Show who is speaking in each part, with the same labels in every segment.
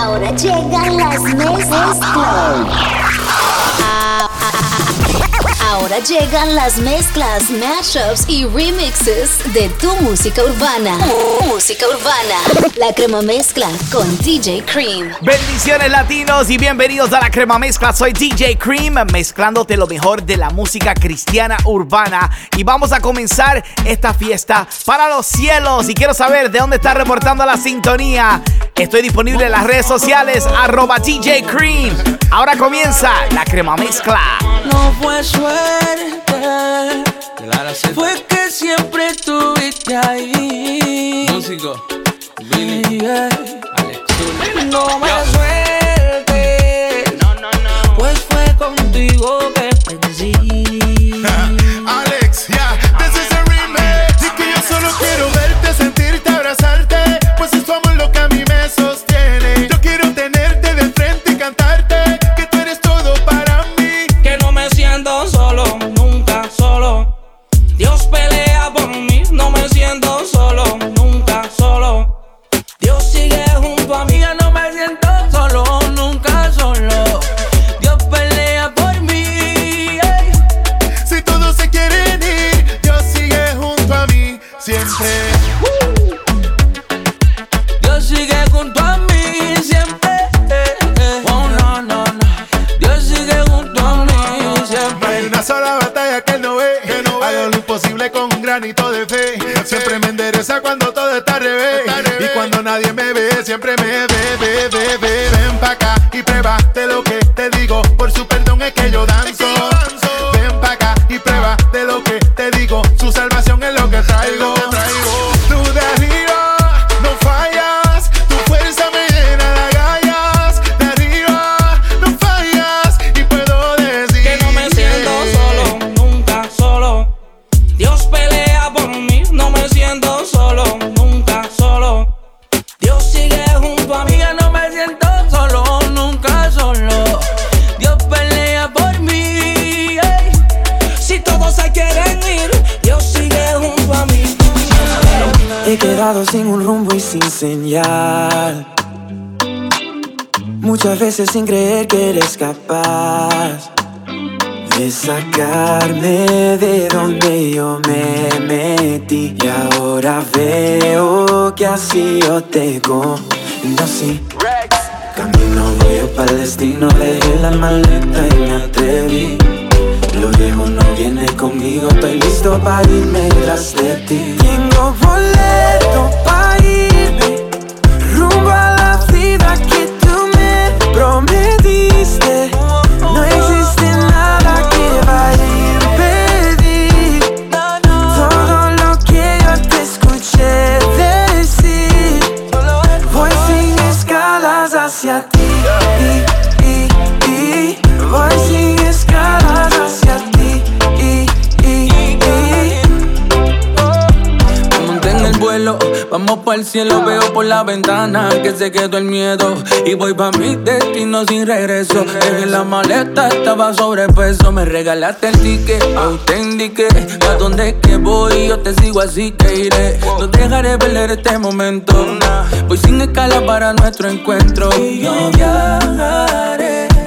Speaker 1: Ahora llegan las mezclas. Ahora llegan las mezclas, mashups y remixes de tu música urbana. Música urbana. La crema mezcla con DJ Cream.
Speaker 2: Bendiciones latinos y bienvenidos a la crema mezcla. Soy DJ Cream, mezclándote lo mejor de la música cristiana urbana. Y vamos a comenzar esta fiesta para los cielos. Y quiero saber de dónde está reportando la sintonía. Estoy disponible en las redes sociales, arroba DJ Cream. Ahora comienza la crema mezcla.
Speaker 3: No fue suerte, fue que siempre estuviste ahí.
Speaker 4: Músico, Billy,
Speaker 3: Yeah.
Speaker 4: Alex.
Speaker 3: No me suelte,
Speaker 4: No, no, no.
Speaker 3: pues fue contigo que perdí.
Speaker 5: Alex, yeah, this is a remix. Y que yo solo quiero verte, sentirte, abrazarte. Pues es tu amor granito de fe. Siempre me endereza cuando todo está al revés. Y cuando nadie me ve, siempre me ve, ve, ve, ve. Ven pa' acá y prueba de lo que te digo. Por su perdón es que yo danzo.
Speaker 6: Sin un rumbo y sin señal. Muchas veces sin creer que eres capaz de sacarme de donde yo me metí. Y ahora veo que así yo te conocí. Camino voy para el destino, dejé la maleta y me atreví. Lo viejo no viene conmigo, estoy listo para irme tras de ti. Tengo
Speaker 3: cielo, veo por la ventana que se quedó el miedo. Y voy pa' mi destino sin regreso. Dejé la maleta, estaba sobrepeso, me regalaste el ticket, indiqué a dónde es que voy, yo te sigo así que iré. No dejaré perder este momento, voy sin escala para nuestro encuentro. Y yo viajaré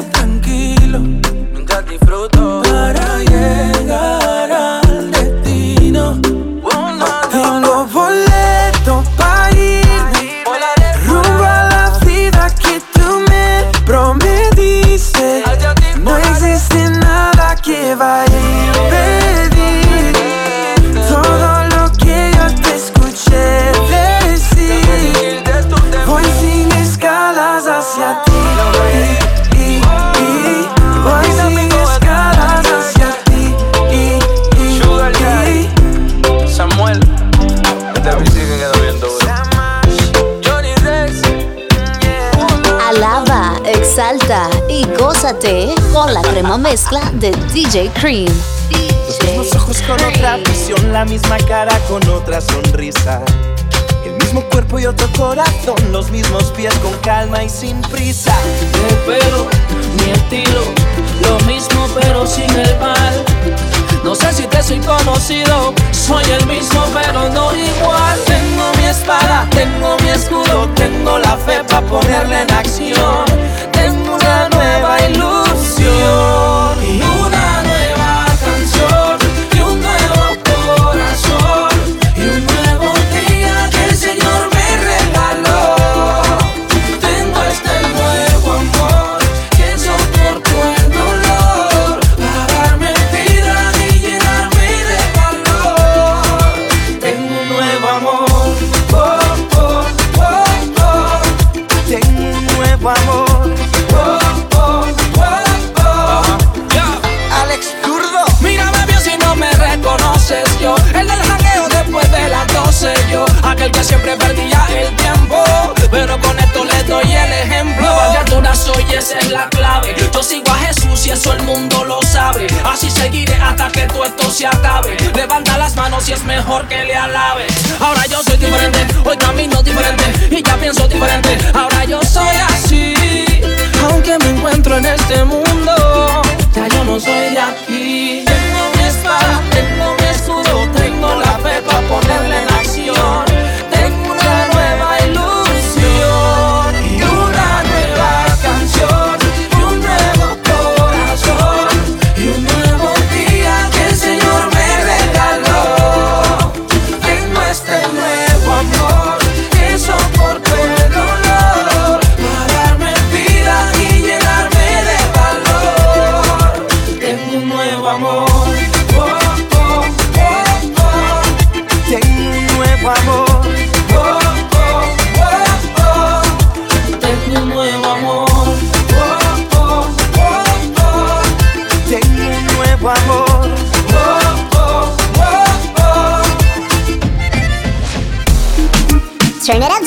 Speaker 6: vaya a impedir todo lo que yo te escuché decir. Voy sin escalas hacia ti. Y, y, y, voy sin escalas hacia ti. Y, y, y.
Speaker 4: Samuel, este beat sí que quedó bien duro.
Speaker 3: Johnny Rex,
Speaker 1: Alaba, exalta y gózate con la crema mezcla de DJ Cream.
Speaker 7: Los mismos ojos con otra visión, la misma cara con otra sonrisa. El mismo cuerpo y otro corazón, los mismos pies con calma y sin prisa.
Speaker 3: el pelo, mi estilo, lo mismo pero sin el mal. No sé si te soy conocido, soy el mismo pero no igual. Tengo mi espada, tengo mi escudo, tengo la fe para ponerla en acción.
Speaker 5: Porque el mundo lo sabe. Así seguiré hasta que todo esto se acabe. Levanta las manos y es mejor que le alabes. Ahora yo soy diferente.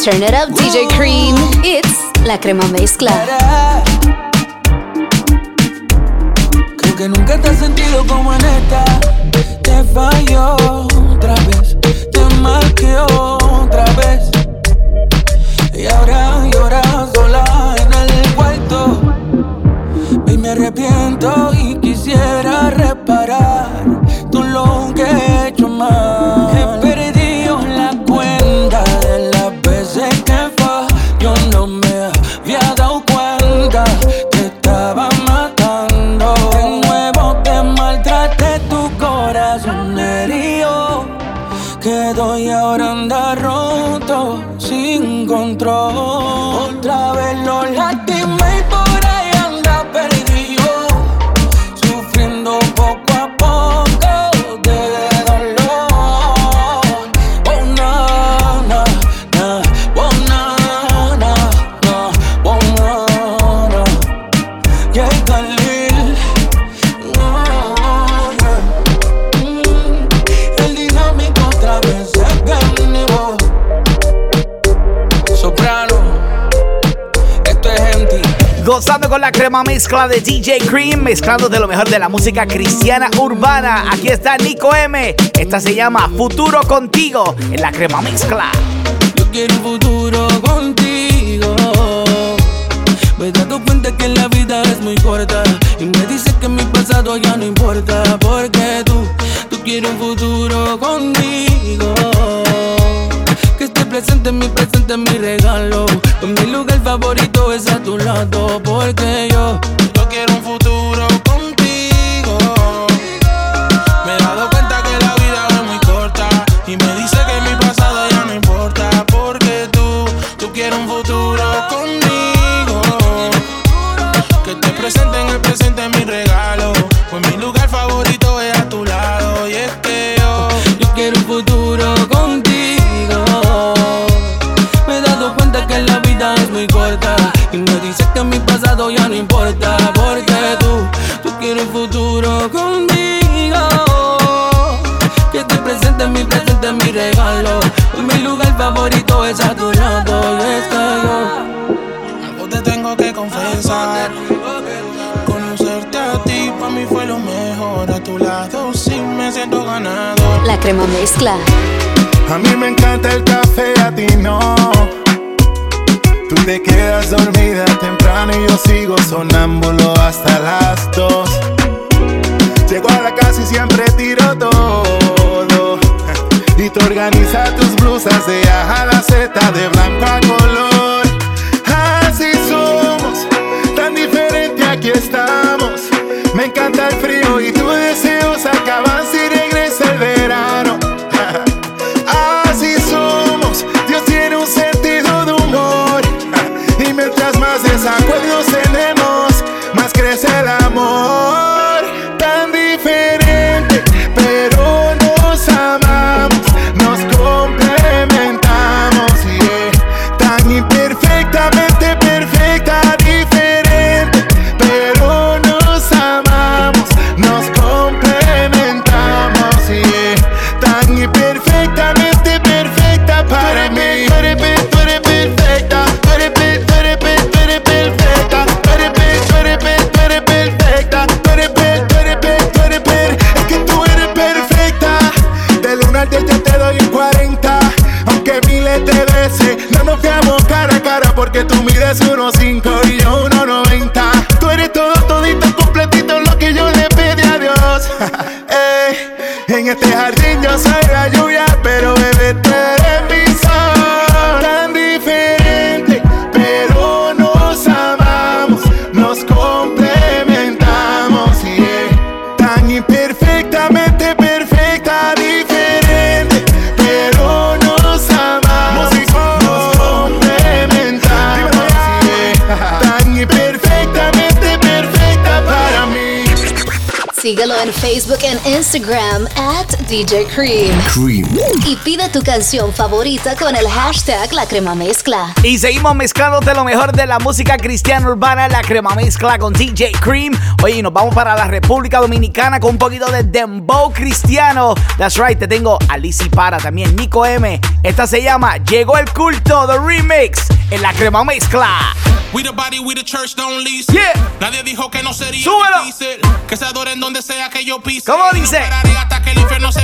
Speaker 1: Turn it up, DJ Cream. It's la crema mezcla.
Speaker 5: Creo que nunca te has sentido como en esta. Te falló otra vez, te
Speaker 3: marqueó. llama Mezcla de DJ Cream, mezclando de lo mejor de la música cristiana urbana. Aquí está Nico M. Esta se llama Futuro Contigo en la crema mezcla.
Speaker 5: Yo quiero un futuro contigo. Me he dado cuenta que la vida es muy corta. Y me dice que mi pasado ya no importa. Porque tú, tú quieres un futuro contigo presente, mi presente, mi regalo. Pues mi lugar favorito es a tu lado, porque yo, yo quiero un futuro
Speaker 1: DJ Cream.
Speaker 8: Cream.
Speaker 1: Y pide tu canción favorita con el hashtag La Crema Mezcla.
Speaker 2: Y seguimos mezclándote lo mejor de la música cristiana urbana, la crema mezcla con DJ Cream. Oye, y nos vamos para la República Dominicana con un poquito de dembow cristiano. That's right, te tengo a Lizzy Para, también Nico M. Esta se llama Llegó el culto, The Remix, en la crema mezcla.
Speaker 9: We the body, we the church, don't listen.
Speaker 2: Yeah.
Speaker 9: Nadie dijo que no sería
Speaker 2: Súbelo.
Speaker 9: difícil. Que se adoren donde sea que yo pise.
Speaker 2: ¿Cómo dice?
Speaker 9: No pararé hasta que el infierno se frise. Somos el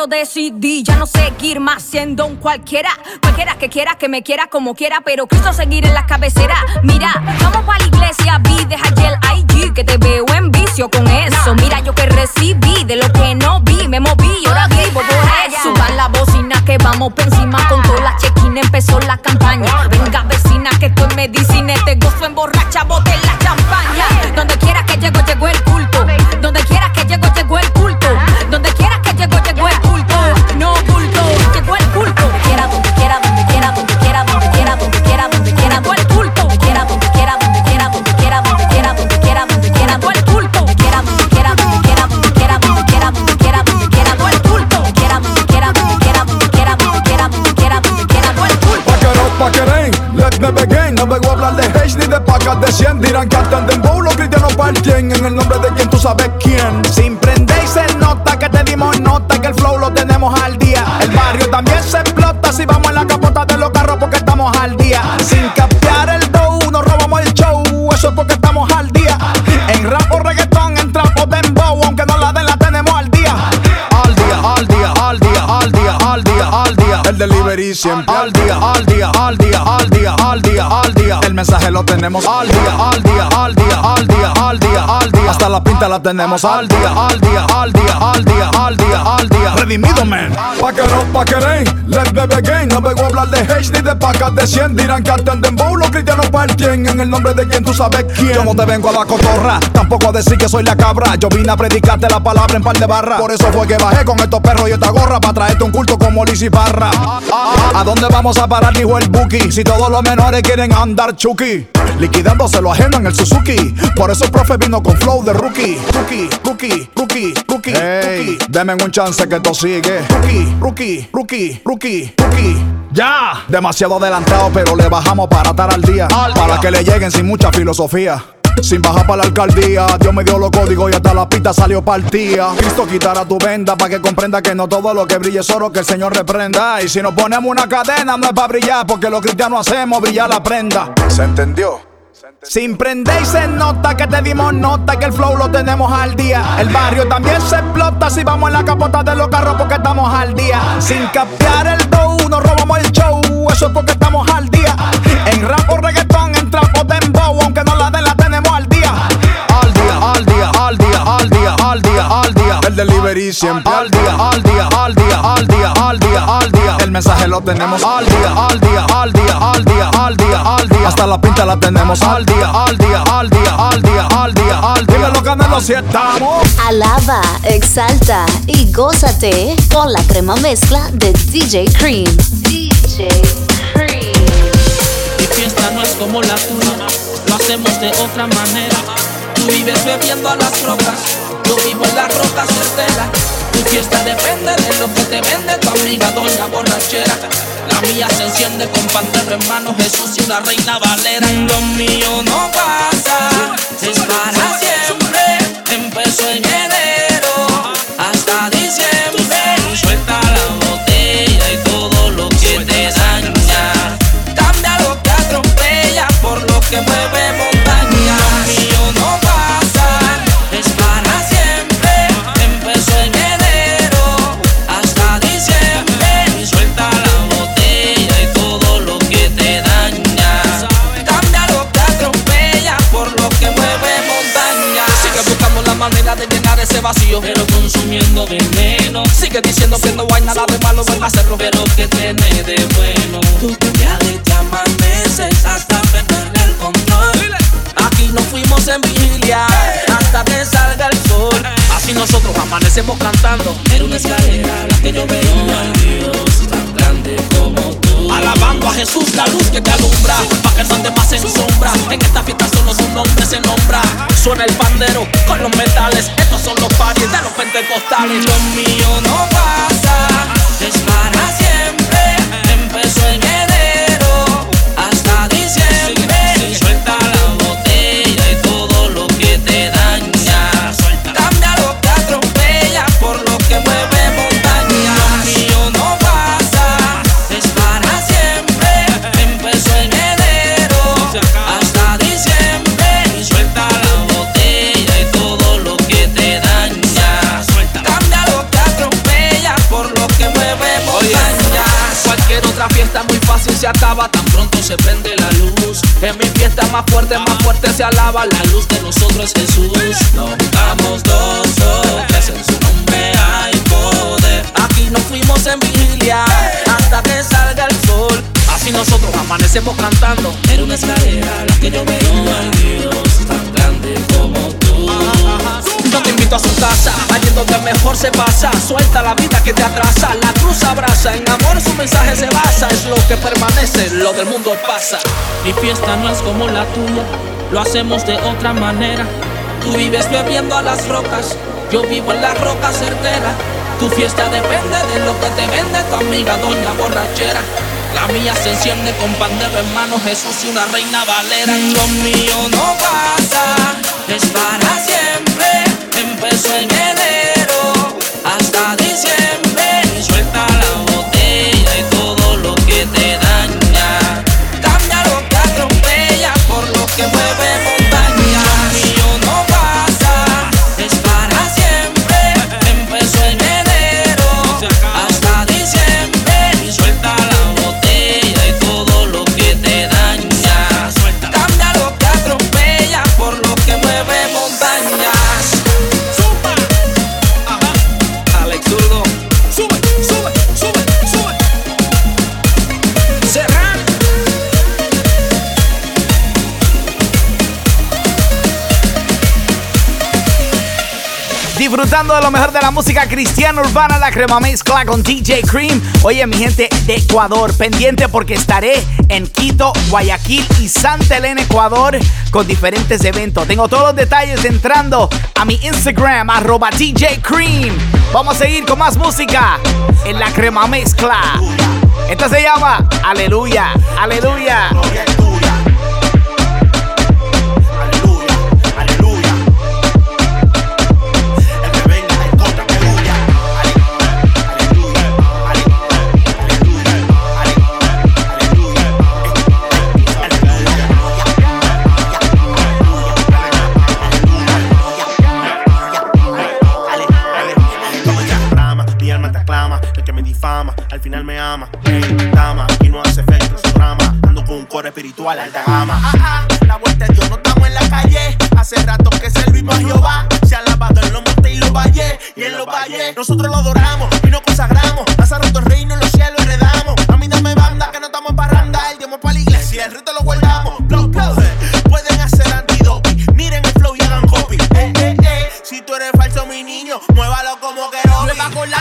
Speaker 10: pero decidí ya no seguir más siendo un cualquiera. Cualquiera que quiera, que me quiera como quiera, pero Cristo seguir en la cabecera. Mira, vamos para la iglesia, vi, deja el IG, que te veo en vicio con eso. Mira, yo que recibí de lo que no vi, me moví, y ahora vivo por eso. Suban la bocina que vamos por encima con toda la chequina, empezó la campaña. Venga, vecina, que esto es medicina,
Speaker 11: de pacas de 100 Dirán que hasta en dembow los cristianos parten. En el nombre de quien tú sabes quién.
Speaker 2: Sin prender y se nota que te dimos nota que el flow lo tenemos al día.
Speaker 11: El barrio también se explota si vamos en la capota de los carros porque estamos al día. Sin capear el dough, nos robamos el show. Eso es porque estamos al día. En rap o reggaetón, en trap o dembow Aunque no la den, la tenemos al día. Al día, al día, al día, al día, al día, al día. El delivery siempre al día, al día, al día, al día, mensaje lo tenemos al día, al día, al día, al día, al día, al día Hasta la pinta la tenemos al día, al día, al día, al día, al día, al día.
Speaker 2: Redimido, man.
Speaker 11: Pa' que no, pa' querer, let me begin No vengo a hablar de hate ni de pacas de 100 Dirán que hasta en dembow los cristianos parten. En el nombre de quien tú sabes quién. Yo no te vengo a la cotorra, tampoco a decir que soy la cabra. Yo vine a predicarte la palabra en par de barras Por eso fue que bajé con estos perros y esta gorra Pa' traerte un culto como Liz y Parra ¿A dónde vamos a parar? Dijo el Buki Si todos los menores quieren andar chuki. Liquidándose lo ajeno en el Suzuki. Por eso el profe vino con flow de rookie Rookie, rookie, rookie, rookie, rookie Deme un chance que esto sigue Rookie, rookie, rookie, rookie, rookie Ya, demasiado adelantado pero le bajamos para estar al día Para que le lleguen sin mucha filosofía sin bajar para la alcaldía, Dios me dio los códigos y hasta la pista salió partida. Cristo quitará tu venda para que comprenda que no todo lo que brille es oro, que el Señor reprenda. Y si nos ponemos una cadena, no es para brillar, porque los cristianos hacemos brillar la prenda. ¿Se entendió? Sin prender y se nota que te dimos nota que el flow lo tenemos al día. El barrio también se explota si vamos en la capota de los carros porque estamos al día. Sin capear el dough, nos robamos el show. Eso es porque estamos al día. En rap o reggaetón, en trap o dembow, aunque no la den, la tenemos al día. Al día, al día, al día, al día, al día, al día. El delivery siempre al día, al día, al día, al día, al día, al día. Mensaje lo tenemos al día, al día, al día, al día, al día, al día. Hasta la pinta la tenemos al día, al día, al día, al día, al día, al día. Dímelo, Canelo, si estamos.
Speaker 1: Alaba, exalta y gózate con la crema mezcla de DJ Cream. DJ Cream.
Speaker 3: Mi fiesta no es como la tuya, lo hacemos de otra manera. Tú vives bebiendo a las rocas, yo vivo en las rocas certeras.
Speaker 4: Tu fiesta depende de lo que te vende tu amiga doña borrachera. La mía se enciende con pan de hermano Jesús y una reina valera. Lo mío no pasa, es para siempre. Empezó en enero hasta diciembre. Ese vacío, pero consumiendo veneno. Sigue diciendo que no hay nada de malo en hacerlo, pero que tiene de bueno. Tú te y te amaneces hasta perder el control. Aquí nos fuimos en vigilia hasta que salga el sol. Así nosotros amanecemos cantando. Era una escalera la que yo veo al Dios tan grande como tú. Alabando a Jesús, la luz que te alumbra. Pa' que no andes más en sombra. En esta fiesta solo su nombre se nombra. Suena el pandero con los metales. Estos son los paris de los pentecostales. Lo mío no pasa, es para siempre. Empezó en enero hasta diciembre. Más fuerte, más fuerte se alaba la luz de nosotros es Jesús. Nos juntamos dos toques en su nombre hay poder. Aquí nos fuimos en vigilia hasta que salga el sol. Así nosotros amanecemos cantando. Era una escalera la que yo veo al Dios A su casa, allí donde mejor se pasa. Suelta la vida que te atrasa, la cruz abraza. En amor su mensaje se basa, es lo que permanece, lo del mundo pasa. Mi fiesta no es como la tuya, lo hacemos de otra manera. Tú vives bebiendo a las rocas, yo vivo en la roca certera. Tu fiesta depende de lo que te vende tu amiga doña borrachera. La mía se enciende con pan de hermano Jesús y una reina valera. Lo mío no pasa, es para siempre. Empezó en enero hasta diciembre. Suelta la botella y todo lo que te daña. Cambia lo que atropella por lo que mueve
Speaker 2: Disfrutando de lo mejor de la música cristiana urbana, la crema mezcla con DJ Cream. Oye, mi gente de Ecuador, pendiente porque estaré en Quito, Guayaquil y Santa Elena, Ecuador, con diferentes eventos. Tengo todos los detalles entrando a mi Instagram, arroba DJ Cream. Vamos a seguir con más música en la crema mezcla. Esta se llama Aleluya, Aleluya.
Speaker 12: Final me ama. Ey, dama, y no hace efecto su drama. Ando con un coro espiritual alta gama. Ah, ah, la vuelta de Dios, no estamos en la calle. Hace rato que servimos a Jehová. Se ha lavado en los montes y los valles. Y en los valles, nosotros lo adoramos y nos consagramos. Hace rato el reino en los cielos heredamos. A mí dame banda, que no estamos en parranda. El diezmo para la iglesia, el rito lo guardamos. Blow, blow. Pueden hacer antidopi. Miren el flow y hagan copy. Eh, eh, eh. Si tú eres falso, mi niño, muévalo como que no.
Speaker 13: Con la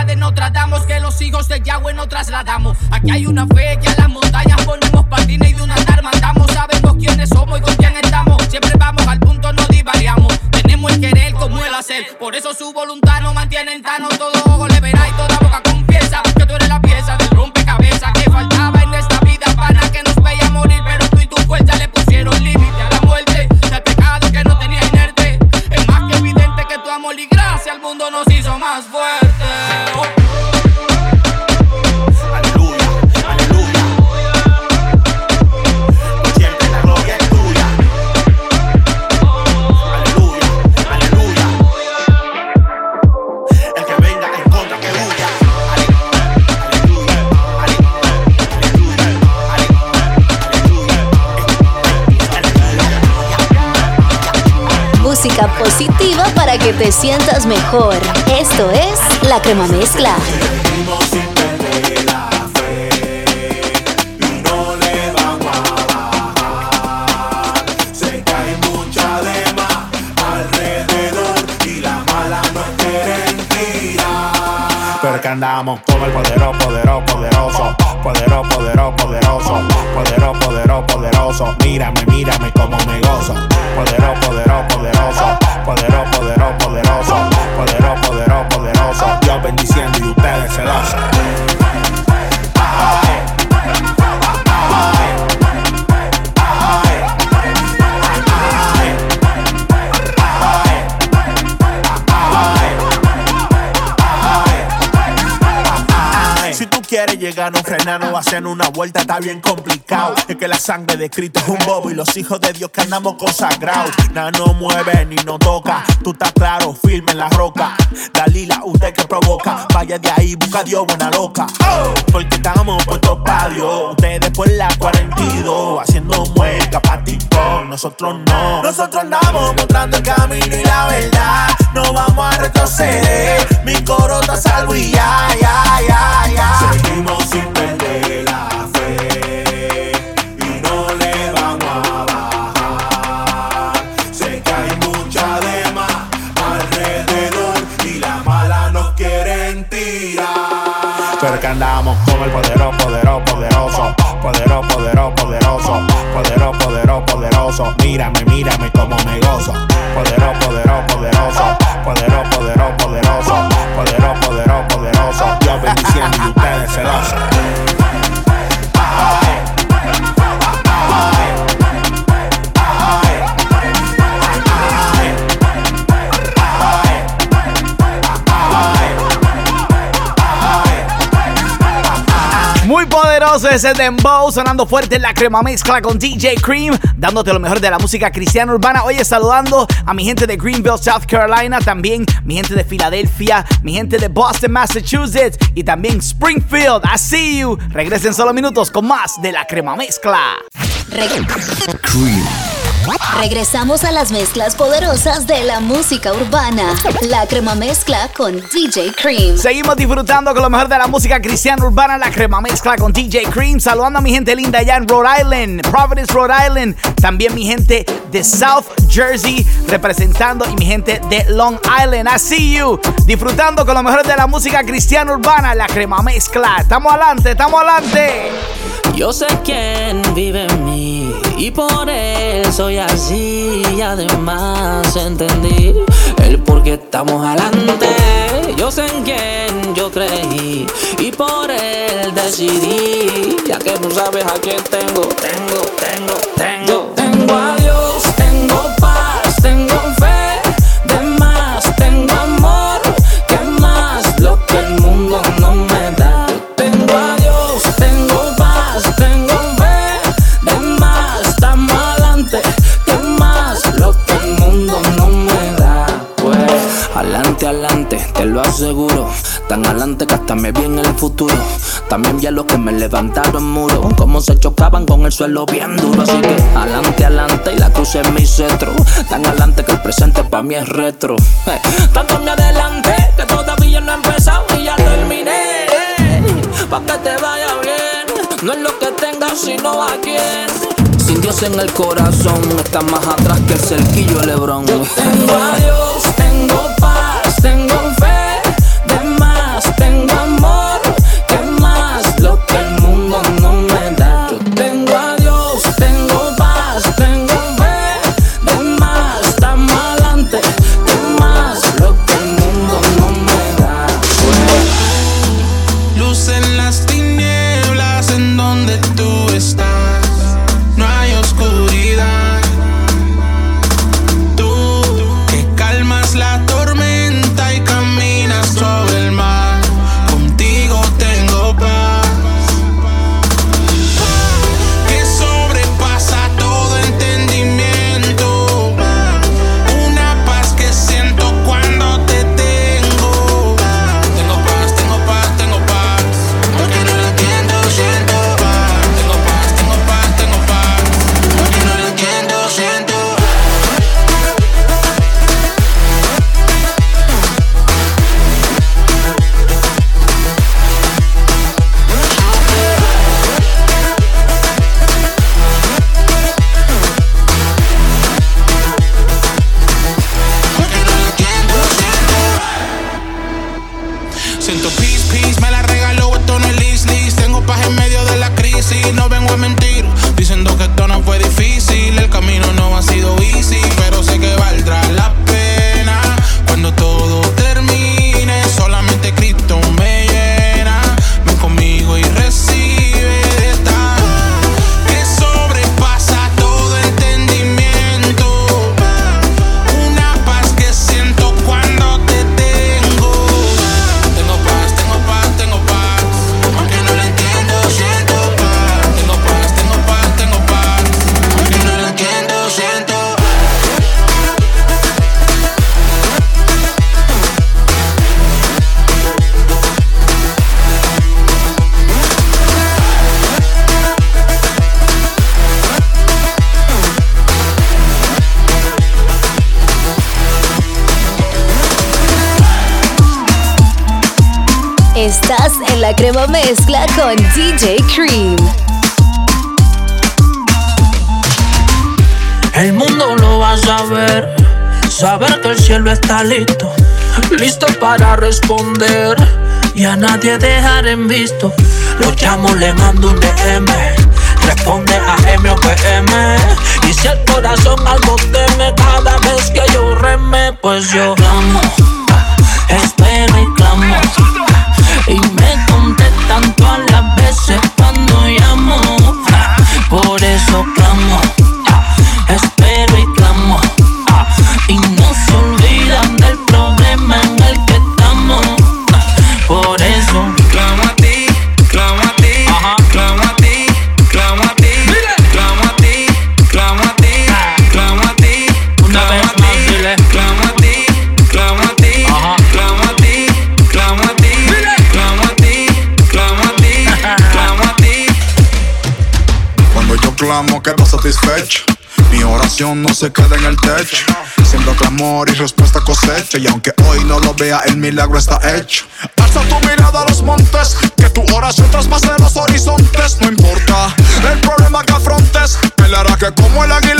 Speaker 13: profecía de Notre Dame que los hijos de Yahweh nos trasladamos. Aquí hay una fe que a las montañas ponemos patines y de una andar mandamos. Sabemos quiénes somos y con quién estamos. Siempre vamos al punto, no divariamos. Tenemos el querer como el hacer. Por eso su voluntad no mantiene en tano. Todo para que
Speaker 1: te sientas mejor. Esto es La Crema Mezcla.
Speaker 8: andamos. Todo el poderoso, poderoso, poderoso. Poderoso, poderoso, poderoso. Poderoso, poderoso, poderoso. Mírame, mírame como me gozo. Poderoso, poderoso, poderoso. Poderoso, poderoso, poderoso. Poderoso, poderoso, poderoso. Yo bendiciendo y ustedes celosos. Quieres llegar, no frenar, no hacer una vuelta, está bien complicado. Es que la sangre de Cristo es un bobo y los hijos de Dios que andamos consagrados. Nada no mueve ni no toca. Tú estás claro, firme en la roca. Dalila, usted que provoca. Vaya de ahí, busca a Dios, buena loca. Porque estamos puestos para Dios. Ustedes por la 42, haciendo mueca pa' TikTok. Nosotros no. Nosotros andamos mostrando el camino y la verdad. No vamos a retroceder. Mi coro está salvo y ya, ya, ya, ya. Vimos sin perder la fe y no le van a bajar. Sé que hay mucha demás alrededor y la mala nos quiere tirar. Pero que andamos con el poderoso, poderoso, poderoso. Poderoso, poderoso, poderoso. Poderoso, poderoso. Mírame, mírame como me gozo. Poderoso, Poderoso, poderoso, poderoso. Poderoso, poderoso. Poderoso celoso. Yo bendiciendo y ustedes celosos.
Speaker 2: Poderoso ese dembow, sonando fuerte en la crema mezcla con DJ Cream, dándote lo mejor de la música cristiana urbana. Oye, saludando a mi gente de Greenville, South Carolina, también mi gente de Filadelfia, mi gente de Boston, Massachusetts y también Springfield. I see you. Regresen solo minutos con más de la crema mezcla.
Speaker 1: Regresamos a las mezclas poderosas de la música urbana. La Crema Mezcla con DJ Cream.
Speaker 2: Seguimos disfrutando con lo mejor de la música cristiana urbana, la crema mezcla con DJ Cream. Saludando a mi gente linda allá en Rhode Island, Providence, Rhode Island. También mi gente de South Jersey representando y mi gente de Long Island. I see you. Disfrutando con lo mejor de la música cristiana urbana, la crema mezcla. Estamos adelante, estamos adelante.
Speaker 4: Yo sé quién vive en mí y por él soy así. Y además entendí el por qué estamos adelante. Yo sé en quién yo creí y por él decidí. Ya que no sabes a quién tengo, tengo, tengo, tengo. Tengo lo aseguro. Tan adelante que hasta me vi en el futuro. También vi a los que me levantaron muro. Como se chocaban con el suelo bien duro. Así que adelante, adelante y la cruz es mi cetro. Tan adelante que el presente para mí es retro. Eh, Tanto me adelante que todavía no he empezado y ya terminé. Pa' que te vaya bien. No es lo que tengas, sino a quién. Sin Dios en el corazón, está más atrás que el cerquillo Lebrón. tengo a Dios, tengo paz, tengo fe.
Speaker 5: mezcla con DJ Cream.
Speaker 4: El mundo lo va a saber, saber que el cielo está listo, listo para responder y a nadie dejar en visto. Lo llamo, le mando un DM
Speaker 11: satisfecho. Mi oración no se queda en el techo. Siendo clamor y respuesta cosecha. Y aunque hoy no lo vea, el milagro está hecho. Alza tu mirada a los montes. Que tu oración traspase los horizontes. No importa el problema que afrontes. Él hará que como el águila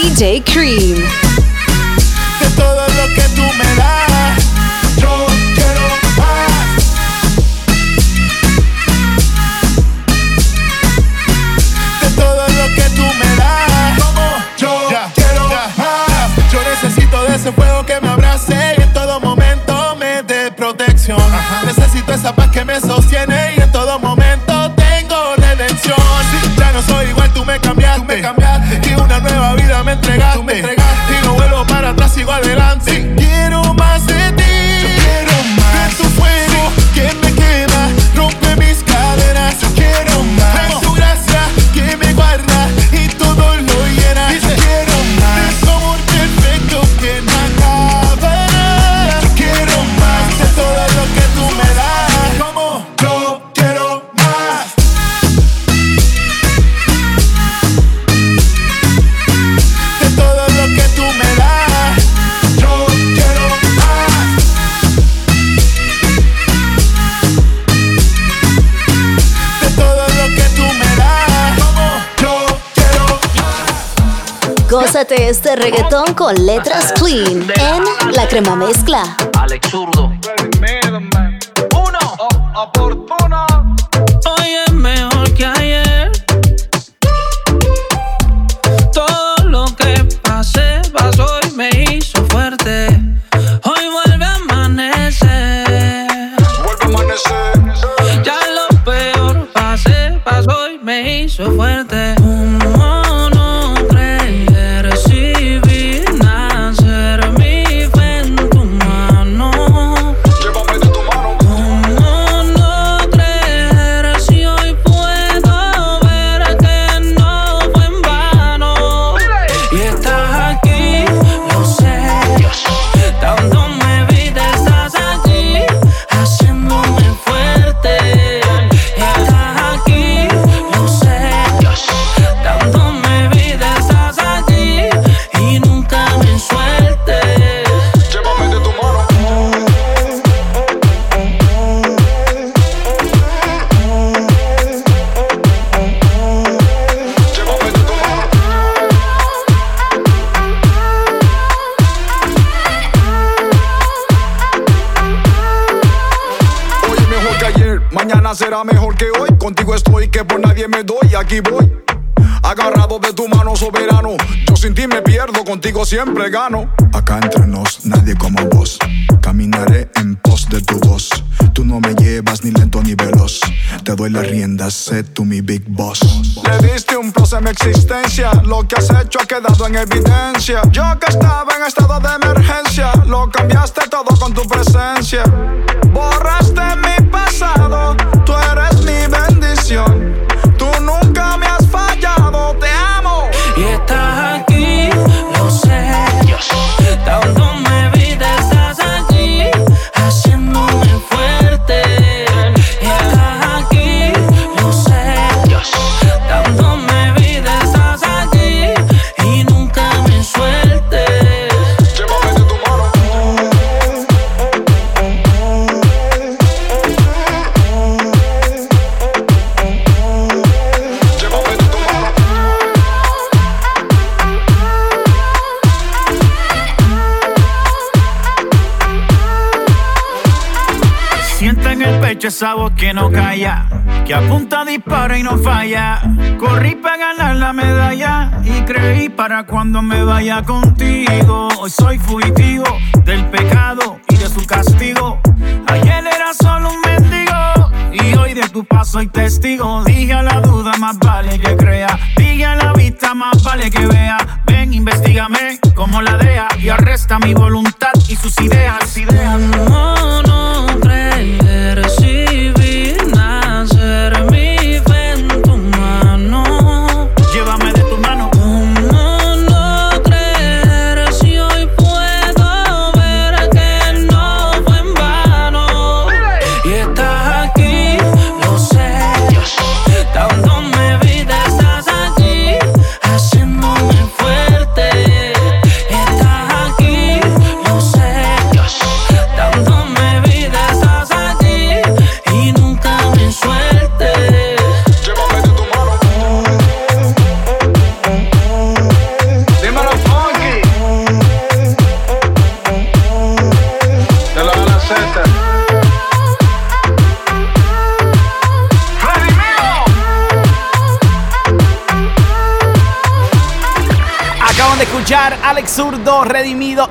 Speaker 5: DJ
Speaker 1: Creed. Reggaetón con letras clean en La Crema Mezcla.
Speaker 4: Alex Zurdo.
Speaker 2: Uno.
Speaker 11: Oportuno.
Speaker 4: Hoy es mejor que ayer. Todo lo que pasé, pasó y me hizo fuerte. Hoy vuelve a amanecer.
Speaker 11: Vuelve a amanecer.
Speaker 4: Ya lo peor pasé, pasó y me hizo fuerte.
Speaker 11: Siempre gano. Acá entre nos, nadie como vos. Caminaré en pos de tu voz. Tú no me llevas ni lento ni veloz. Te doy las riendas, sé tú mi big boss. Le diste un plus a mi existencia. Lo que has hecho ha quedado en evidencia. Yo que estaba en estado
Speaker 14: que no calla, que apunta, dispara y no falla. Corrí para ganar la medalla y creí para cuando me vaya contigo. Hoy soy fugitivo del pecado y de su castigo. Ayer era solo un mendigo y hoy de tu paso soy testigo. Dije a la duda, más vale que crea. Dije a la vista, más vale que vea. Ven, investigame como la DEA y arresta mi voluntad y sus ideas.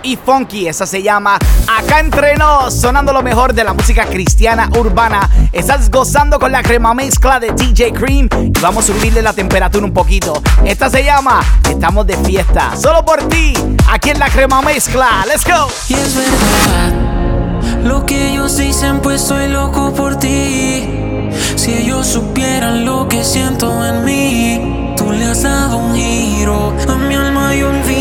Speaker 4: Y
Speaker 11: Funky.
Speaker 2: Esa se llama Acá Entre Nos, sonando lo mejor de la música cristiana urbana. Estás gozando con la crema mezcla de DJ Cream y vamos a subirle la temperatura un poquito. Esta se llama Estamos de fiesta, solo por ti, aquí en la crema mezcla. Let's go.
Speaker 4: Y es verdad lo que ellos dicen, pues soy loco por ti. Si ellos supieran lo que siento en mí, tú le has dado un giro a mi alma y olvido.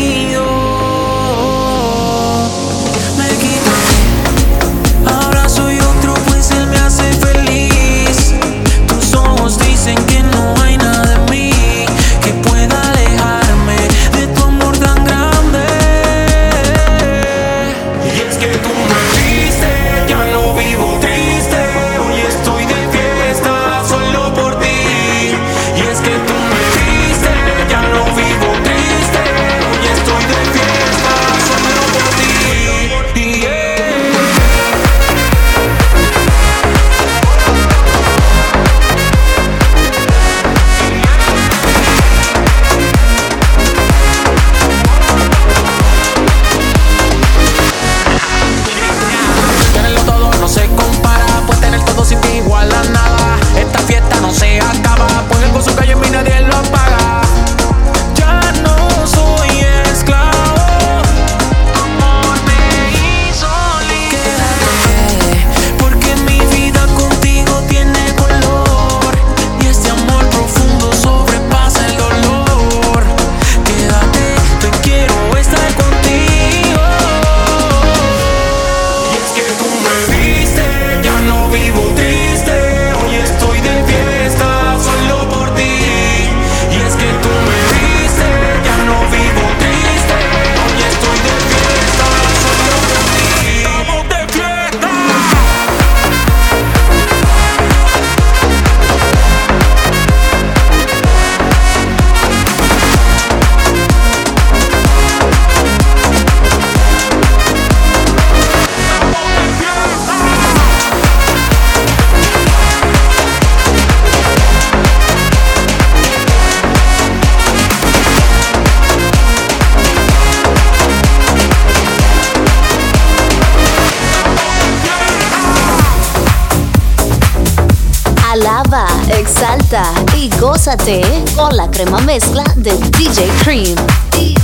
Speaker 7: Con la crema mezcla de. DJ Cream.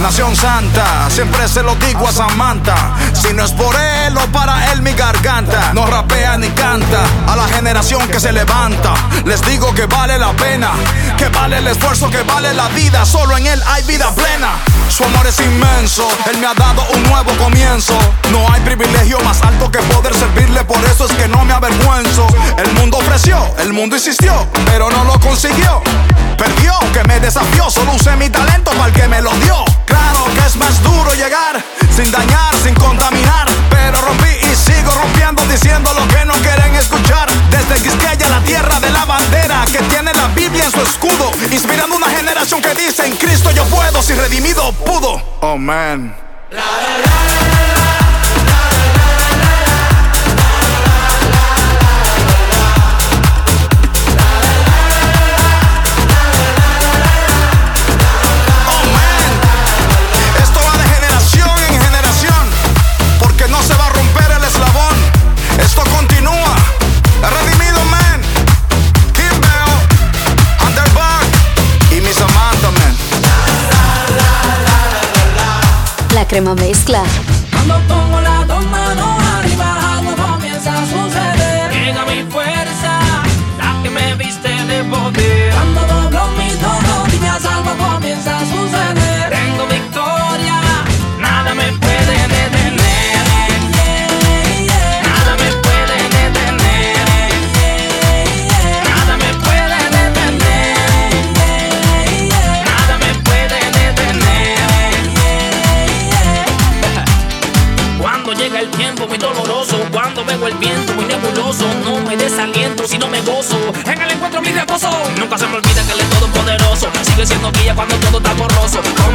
Speaker 11: Nación santa. Siempre se lo digo a Samantha. Si no es por él o para él mi garganta. No rapea ni canta a la generación que se levanta. Les digo que vale la pena, que vale el esfuerzo, que vale la vida. Solo en él hay vida plena. Su amor es inmenso, él me ha dado un nuevo comienzo. No hay privilegio más alto que poder servirle, por eso es que no me avergüenzo. El mundo ofreció, el mundo insistió, pero no lo consiguió. Perdió, que me desafió, solo usé mi talento para el que me lo dio. Claro que es más duro llegar, sin dañar, sin contaminar. Pero rompí y sigo rompiendo, diciendo lo que no quieren escuchar. Desde Quisqueya, la tierra de la bandera, que tiene la Biblia en su escudo. Inspirando una generación que dice, en Cristo yo puedo, si redimido pudo. Oh man.
Speaker 7: Crema mezcla.
Speaker 4: Siendo guía cuando todo está borroso.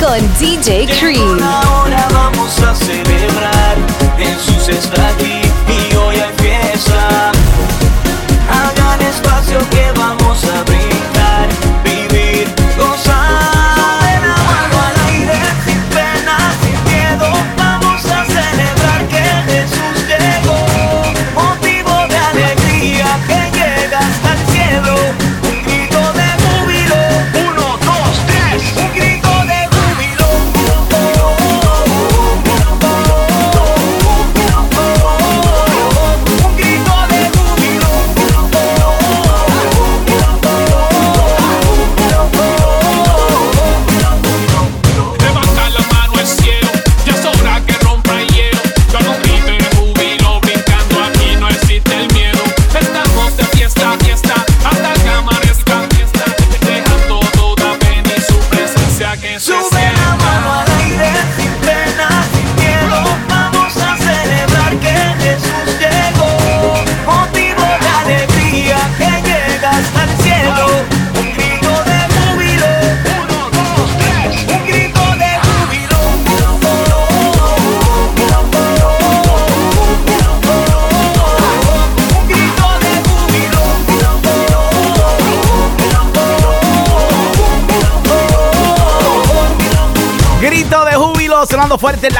Speaker 4: Con
Speaker 7: DJ Cream.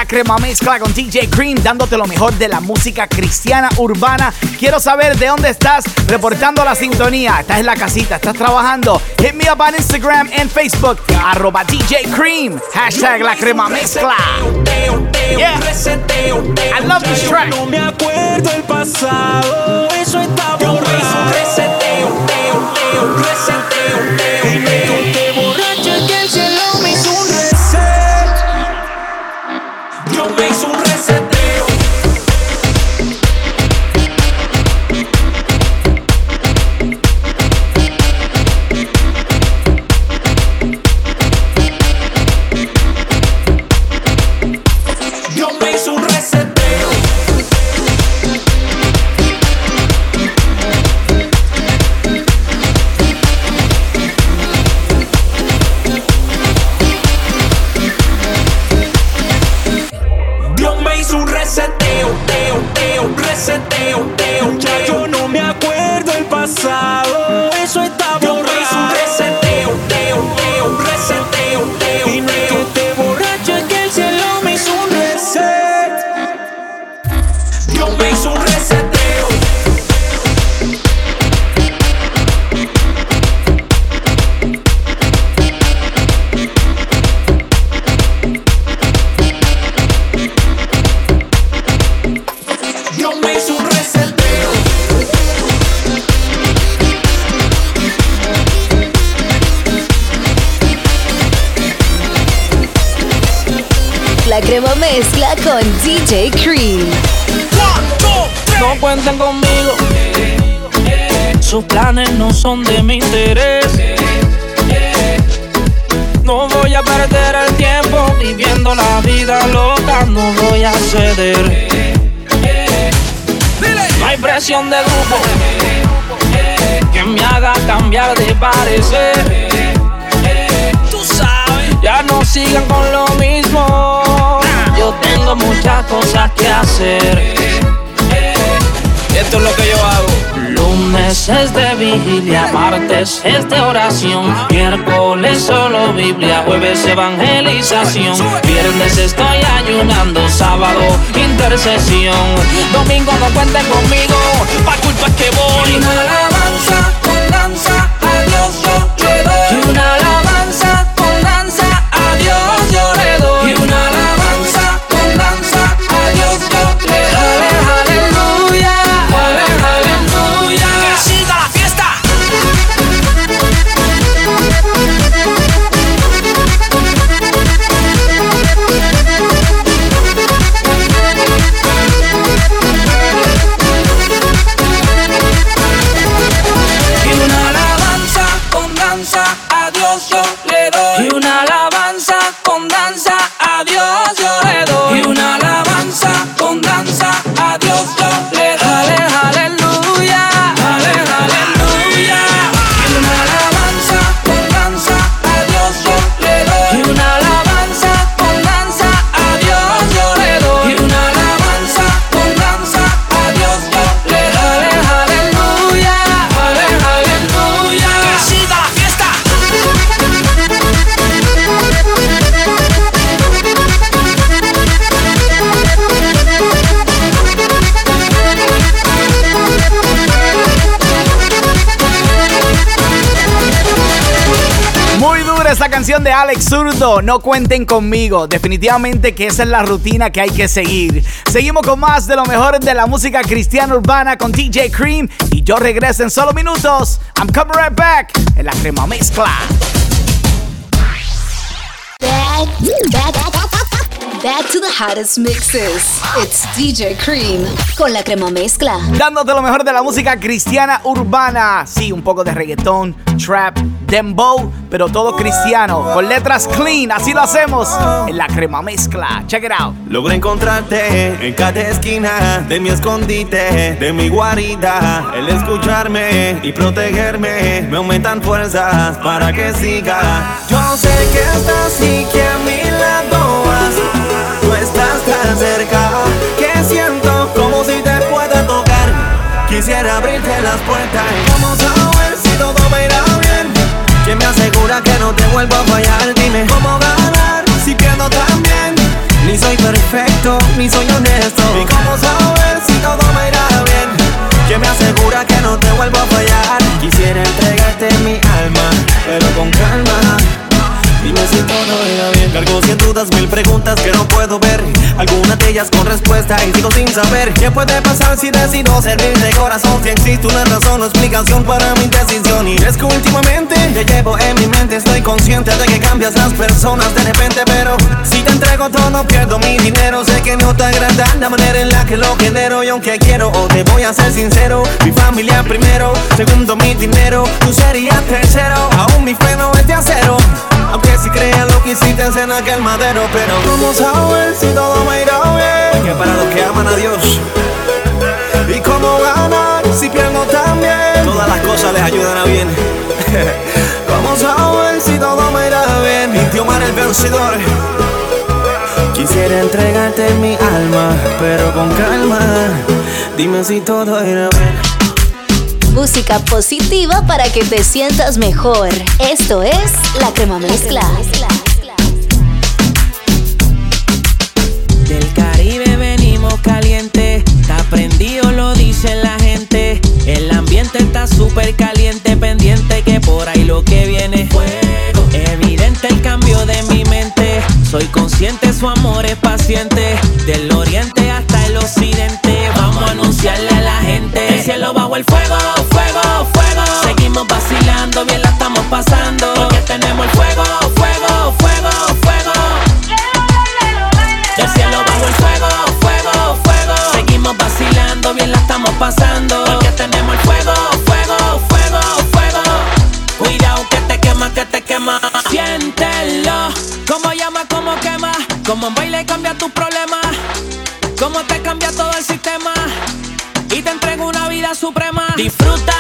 Speaker 2: Crema mezcla con DJ Cream, dándote lo mejor de la música cristiana urbana. Quiero saber de dónde estás reportando la sintonía. Estás en la casita, estás trabajando. Hit me up on Instagram and Facebook, arroba DJ Cream, hashtag la crema mezcla. Yeah. I love this track.
Speaker 15: No me acuerdo el pasado, eso
Speaker 4: martes es oración, miércoles solo Biblia, jueves evangelización, viernes estoy ayunando, sábado intercesión, domingo no cuenten conmigo, pa' culpa que voy.
Speaker 2: De Alex Zurdo. No cuenten conmigo. Definitivamente que esa es la rutina que hay que seguir. Seguimos con más de lo mejor de la música cristiana urbana con DJ Cream. Y yo regreso en solo minutos. I'm coming right back en la crema mezcla.
Speaker 1: To the hottest mixes. It's DJ Cream con la crema mezcla.
Speaker 2: Dándote lo mejor de la música cristiana urbana. Sí, un poco de reggaetón, trap, dembow, pero todo cristiano. Con letras clean, así lo hacemos en la crema mezcla. Check it out.
Speaker 15: Logré encontrarte en cada esquina de mi escondite, de mi guarida. El escucharme y protegerme me aumentan fuerzas para que siga. Yo sé que estás y que a mi lado. Tú estás tan cerca que siento como si te pueda tocar. Quisiera abrirte las puertas y vamos a ver si todo me irá bien. ¿Quién me asegura que no te vuelvo a fallar? Dime cómo ganar si pierdo también. Ni soy perfecto, ni soy honesto. ¿Y cómo saber si todo me irá bien? ¿Quién me asegura que no te vuelvo a fallar? Quisiera entregarte mi alma, pero con calma. Dime si todo irá bien. Cargo cien dudas, mil preguntas que no puedo ver. Algunas de ellas con respuesta y sigo sin saber. ¿Qué puede pasar si decido servir de corazón? Si existe una razón o explicación para mi decisión. Y es que últimamente te llevo en mi mente. Estoy consciente de que cambias las personas de repente. Pero si te entrego todo, pierdo mi dinero. Sé que no te agrada la manera en la que lo genero. Y aunque quiero, o te voy a ser sincero. Mi familia primero, segundo mi dinero. Tú serías tercero. Aún mi fe no es de acero. Aunque si creas lo que hiciste en aquel madero Pero ¿cómo saber si todo me irá bien? Que para los que aman a Dios ¿Y cómo ganar si pierdo también? Todas las cosas les ayudan a bien ¿Cómo saber si todo me irá bien? Inti Omar el vencedor Quisiera entregarte mi alma Pero con calma Dime si todo irá bien
Speaker 1: Música positiva para que te sientas mejor. Esto es La Crema Mezcla.
Speaker 4: Del Caribe venimos caliente, está prendido lo dice la gente. El ambiente está súper caliente, pendiente que por ahí lo que viene. Evidente el cambio de mi mente, soy consciente su amor es paciente. Disfruta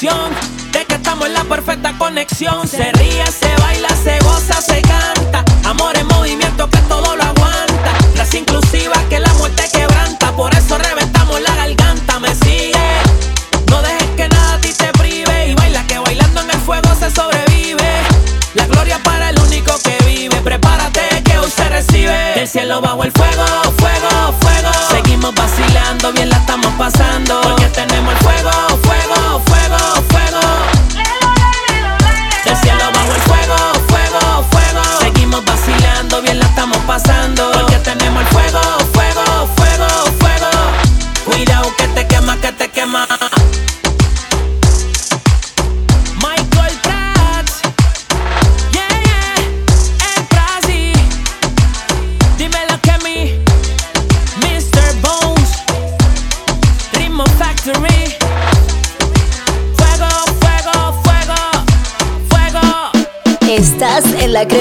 Speaker 4: De que estamos en la perfecta conexión. Se ríe, se baila,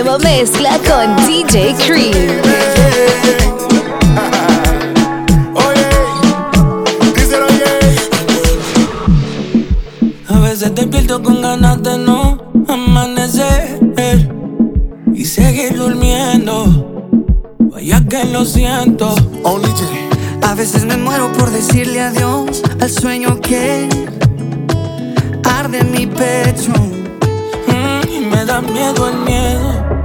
Speaker 1: Crema Mezcla con DJ Cream.
Speaker 3: A veces despierto con ganas de no amanecer y seguir durmiendo. Vaya que lo siento.
Speaker 6: A veces me muero por decirle adiós al sueño que arde en mi pecho.
Speaker 3: Mm, y me da miedo el miedo.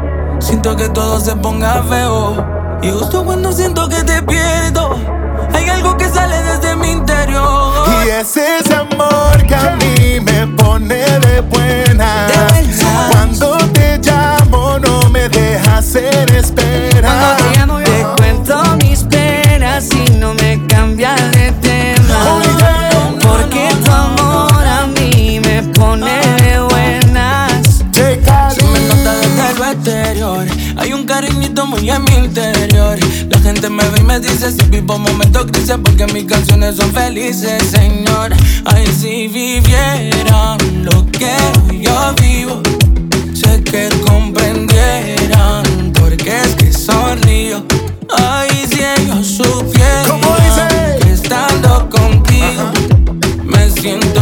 Speaker 3: Siento que todo se ponga feo. Y justo cuando siento que te pierdo, hay algo que sale desde mi interior.
Speaker 5: Y es ese amor que a mí me pone de buena. Cuando te llamo no me dejas hacer espera.
Speaker 6: Cuando te llamo yo te cuento mis penas y no me cambias de tema. Porque tu amor a mí me pone de buenas.
Speaker 3: Se me nota desde. Hay un cariñito muy en mi interior. La gente me ve y me dice si vivo momentos grises porque mis canciones son felices, Señor. Ay, si vivieran lo que yo vivo, sé que comprendieran porque es que sonrío. Ay, si ellos supieran que estando contigo me siento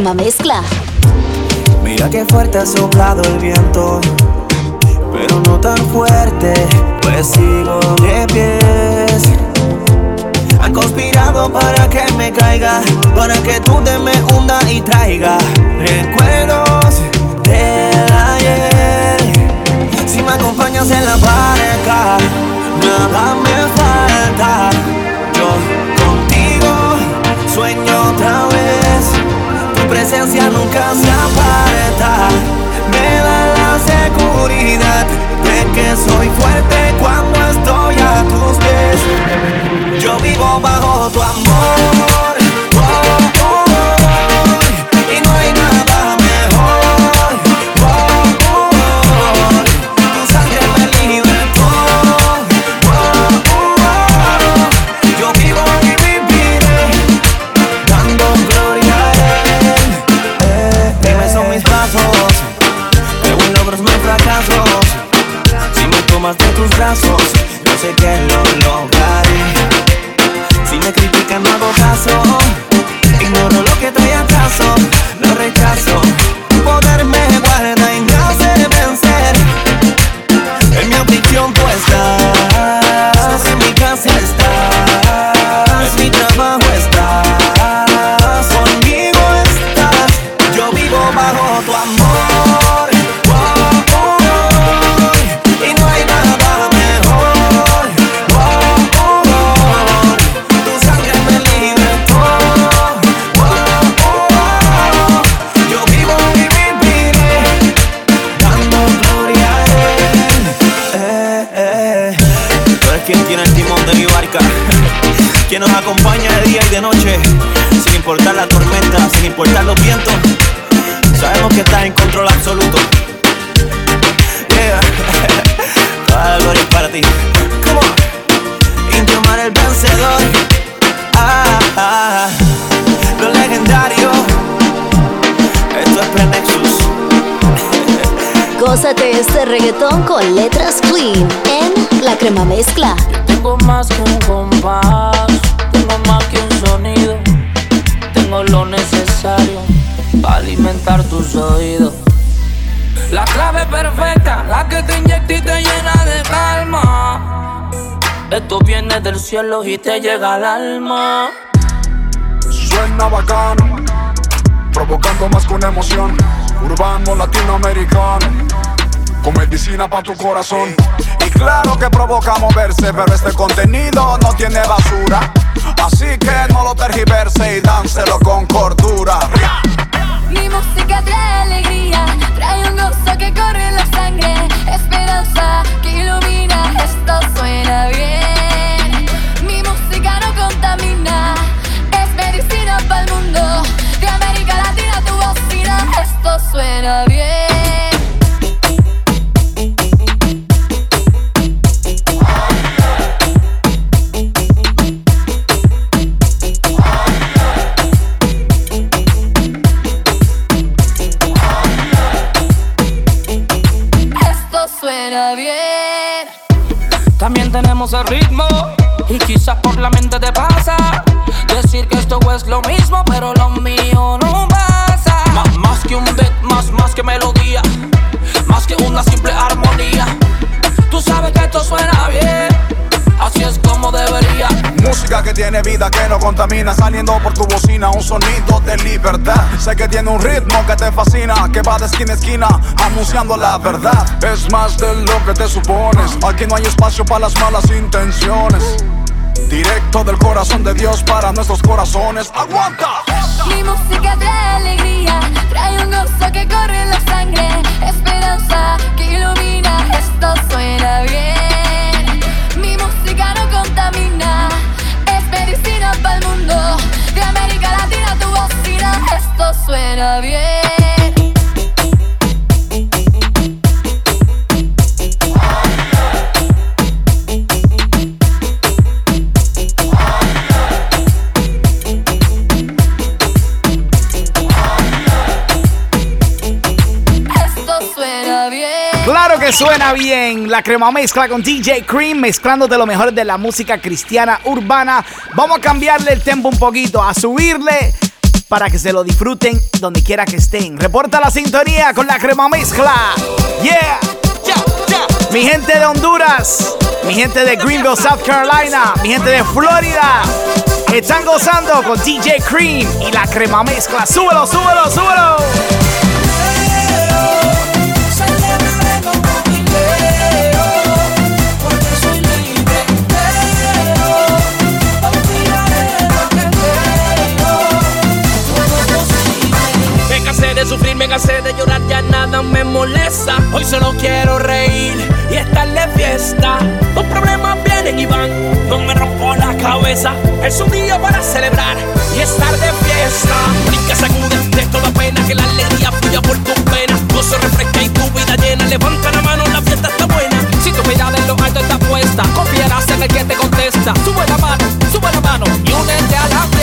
Speaker 1: Mezcla.
Speaker 15: Mira que fuerte ha soplado el viento, pero no tan fuerte, pues sigo de pies. Han conspirado para que me caiga, para que tú te me hunda y traiga recuerdos del ayer. Si me acompañas en la barca, nada me falta. Yo contigo sueño otra vez. Tu presencia nunca se aparta. Me da la seguridad de que soy fuerte cuando estoy a tus pies. Yo vivo bajo tu amor. Lograré. Si me critican no hago caso, ignoro lo que trae atraso, lo rechazo.
Speaker 1: Con letras clean en La crema mezcla.
Speaker 4: Tengo más que un compás, tengo más que un sonido. Tengo lo necesario para alimentar tus oídos.
Speaker 3: La clave perfecta, la que te inyecta y te llena de calma.
Speaker 4: Esto viene del cielo y te llega al alma.
Speaker 11: Suena bacano, provocando más que una emoción. Urbano latinoamericano, con medicina para tu corazón. Y claro que provoca moverse, pero este contenido no tiene basura. Así que no lo tergiverse y dánselo con cordura.
Speaker 10: Mi música trae alegría, trae un gozo que corre en la sangre, esperanza que ilumina, esto suena bien. Mi música no contamina, es medicina para el mundo, de América Latina tu bocina, esto suena
Speaker 11: tiene vida que no contamina. Saliendo por tu bocina, un sonido de libertad. Sé que tiene un ritmo que te fascina, que va de esquina a esquina, anunciando la verdad. Es más de lo que te supones. Aquí no hay espacio para las malas intenciones. Directo del corazón de Dios para nuestros corazones. ¡Aguanta!
Speaker 16: Mi música trae alegría, trae un gozo que corre en la sangre, esperanza que ilumina, esto suena bien. El mundo, de América Latina tu bocina, esto suena bien. Suena bien.
Speaker 2: La crema mezcla con DJ Cream, mezclándote lo mejor de la música cristiana urbana. Vamos a cambiarle el tempo un poquito, a subirle para que se lo disfruten donde quiera que estén. Reporta la sintonía con la crema mezcla. Yeah. Mi gente de Honduras, mi gente de Greenville, South Carolina, mi gente de Florida. Están gozando con DJ Cream y la crema mezcla. Súbelo, súbelo, súbelo.
Speaker 4: Sufrir, me cansé de llorar, ya nada me molesta. Hoy solo quiero reír y estar de fiesta. Los problemas vienen y van, no me rompo la cabeza. Es un día para celebrar y estar de fiesta. Brinca, sacude de toda pena, que la alegría fluya por tus venas. Gozo refresca y tu vida llena. Levanta la mano, la fiesta está buena. Si tu mirada en lo alto está puesta, confiarás en el que te contesta. Sube la mano, sube la mano y únete a la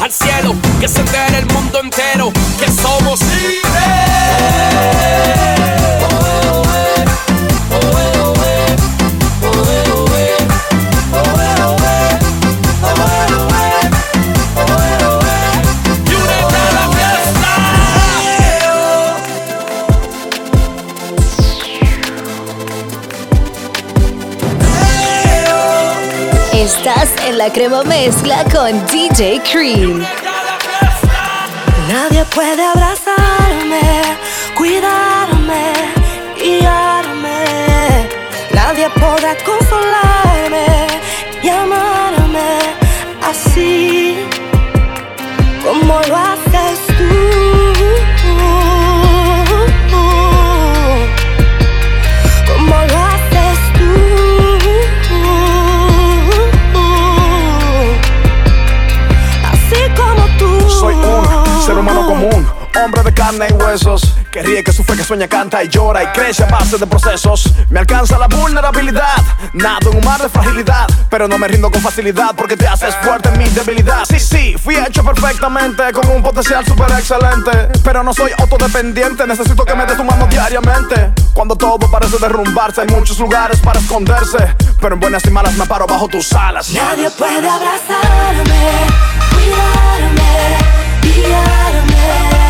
Speaker 4: al cielo, que se entere el mundo entero, que somos libres. La
Speaker 1: crema mezcla con DJ Cream.
Speaker 6: Nadie puede abrazarme, cuidarme, guiarme. Nadie podrá consolarme y amarme así como lo haces
Speaker 11: Que ríe, que sufre, que sueña, canta y llora y crece a base de procesos. Me alcanza la vulnerabilidad, nado en un mar de fragilidad. Pero no me rindo con facilidad porque te haces fuerte en mi debilidad. Sí, sí, fui hecho perfectamente con un potencial súper excelente. Pero no soy autodependiente, necesito que me des tu mano diariamente. Cuando todo parece derrumbarse, hay muchos lugares para esconderse. Pero en buenas y malas me paro bajo tus alas.
Speaker 6: Nadie puede abrazarme, cuidarme, guiarme.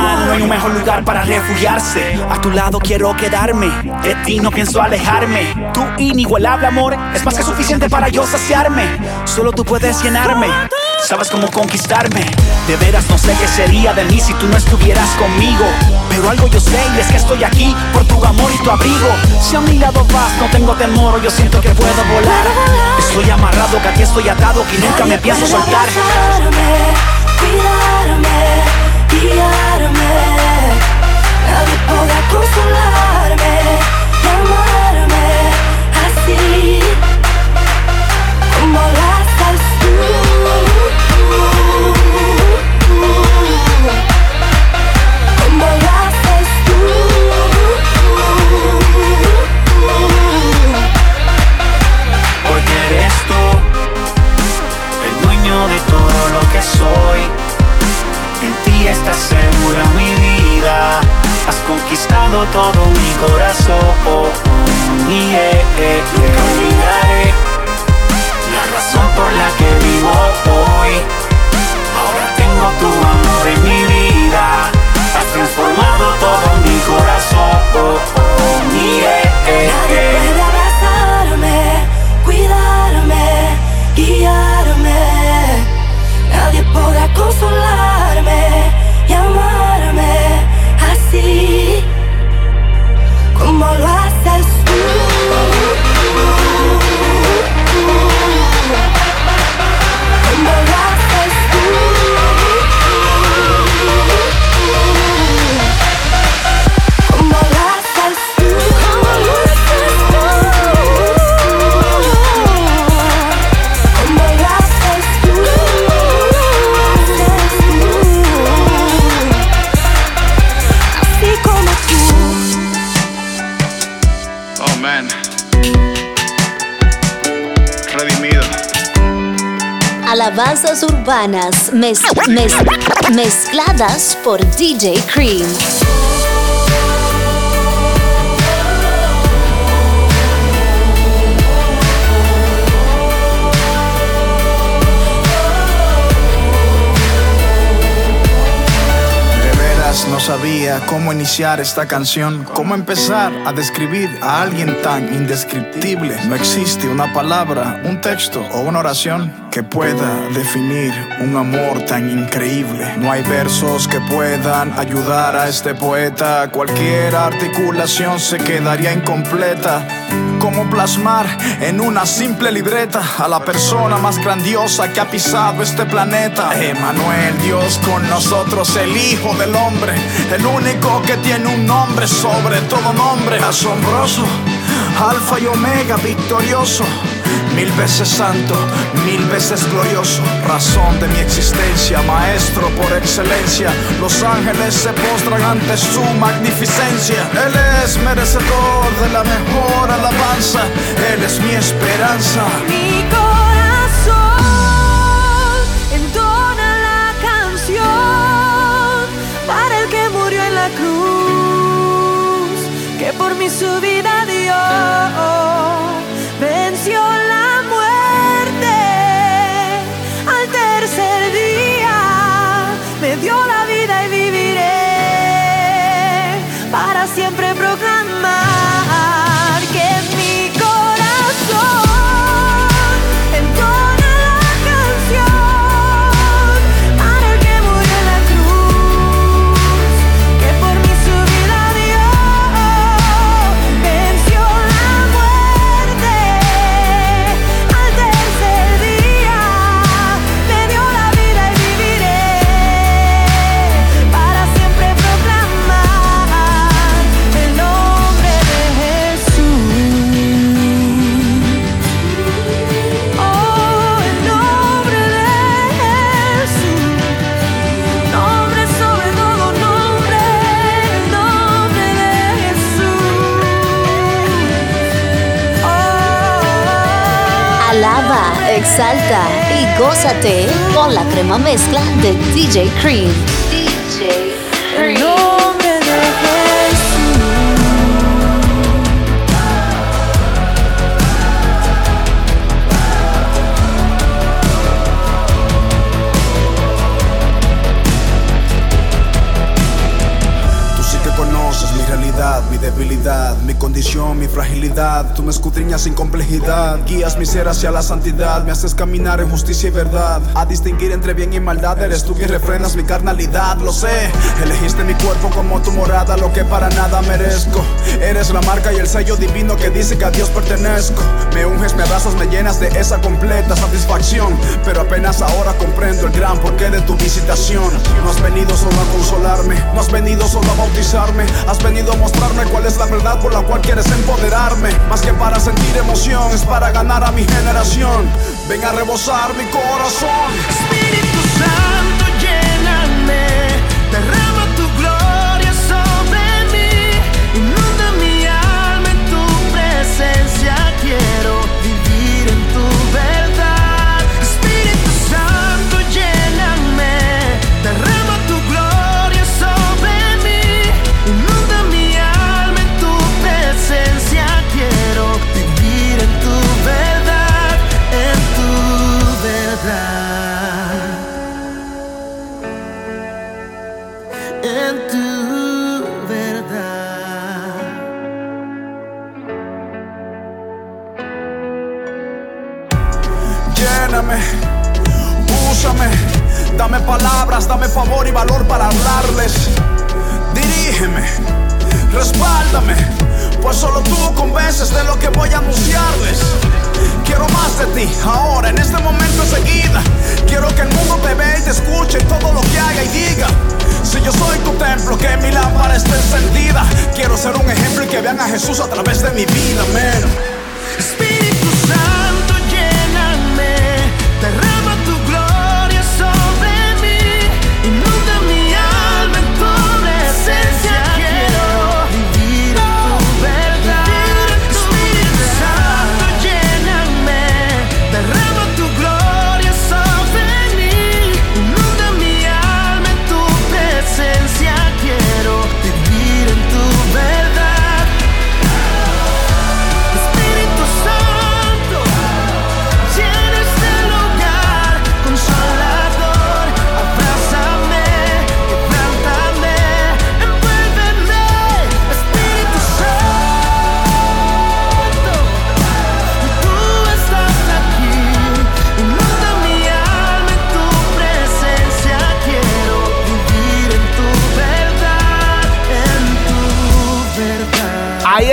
Speaker 17: mejor lugar para refugiarse. A tu lado quiero quedarme, de ti no pienso alejarme. Tu inigualable amor es más que suficiente para yo saciarme. Solo tú puedes llenarme, sabes cómo conquistarme. De veras no sé qué sería de mí si tú no estuvieras conmigo. Pero algo yo sé y es que estoy aquí por tu amor y tu abrigo. Si a mi lado vas, no tengo temor, yo siento que puedo volar. Estoy amarrado, que aquí estoy atado, que nunca me pienso soltar.
Speaker 6: cuidarme, guiarme. Nadie consolarme, así como lo haces tú. Como lo haces
Speaker 14: Porque eres tú el dueño de todo lo que soy. Conquistado todo mi corazón. Y eh, eh, nunca olvidaré la razón por la que vivo hoy. Ahora tengo tu amor en mi vida. Has transformado todo mi corazón.
Speaker 1: Urbanas mez- mez- mezcladas por DJ Cream.
Speaker 11: No sabía cómo iniciar esta canción, cómo empezar a describir a alguien tan indescriptible. No existe una palabra, un texto o una oración que pueda definir un amor tan increíble. No hay versos que puedan ayudar a este poeta. Cualquier articulación se quedaría incompleta. ¿Cómo plasmar en una simple libreta a la persona más grandiosa que ha pisado este planeta? Emanuel, Dios con nosotros, el Hijo del Hombre, el único que tiene un nombre sobre todo nombre, asombroso, Alfa y Omega, victorioso. Mil veces santo, mil veces glorioso, razón de mi existencia, maestro por excelencia. Los ángeles se postran ante su magnificencia. Él es merecedor de la mejor alabanza, Él es mi esperanza.
Speaker 6: Mi corazón entona la canción para el que murió en la cruz, que por mí su
Speaker 1: Alaba, exalta y gózate con la crema mezcla de DJ Cream.
Speaker 11: Mi condición, mi fragilidad. Tú me escudriñas sin complejidad, guías mi ser hacia la santidad, me haces caminar en justicia y verdad. A distinguir entre bien y maldad, eres tú quien refrenas mi carnalidad, lo sé. Elegiste mi cuerpo cuerpo como tu morada, lo que para nada merezco. Eres la marca y el sello divino que dice que a Dios pertenezco. Me unges, me abrazas, me llenas de esa completa satisfacción. Pero apenas ahora comprendo el gran porqué de tu visitación. No has venido solo a consolarme, no has venido solo a bautizarme. Has venido a mostrarme cuál es la verdad por la cual quieres empoderarme. Más que para sentir emoción, es para ganar a mi generación. Ven a rebosar mi corazón.
Speaker 5: Espíritu Santo, lléname,
Speaker 11: palabras, dame favor y valor para hablarles. Dirígeme, respáldame, pues solo tú convences de lo que voy a anunciarles. Quiero más de ti, ahora, en este momento enseguida. Quiero que el mundo te vea y te escuche en todo lo que haga y diga. Si yo soy tu templo, que mi lámpara esté encendida. Quiero ser un ejemplo y que vean a Jesús a través de mi vida, man.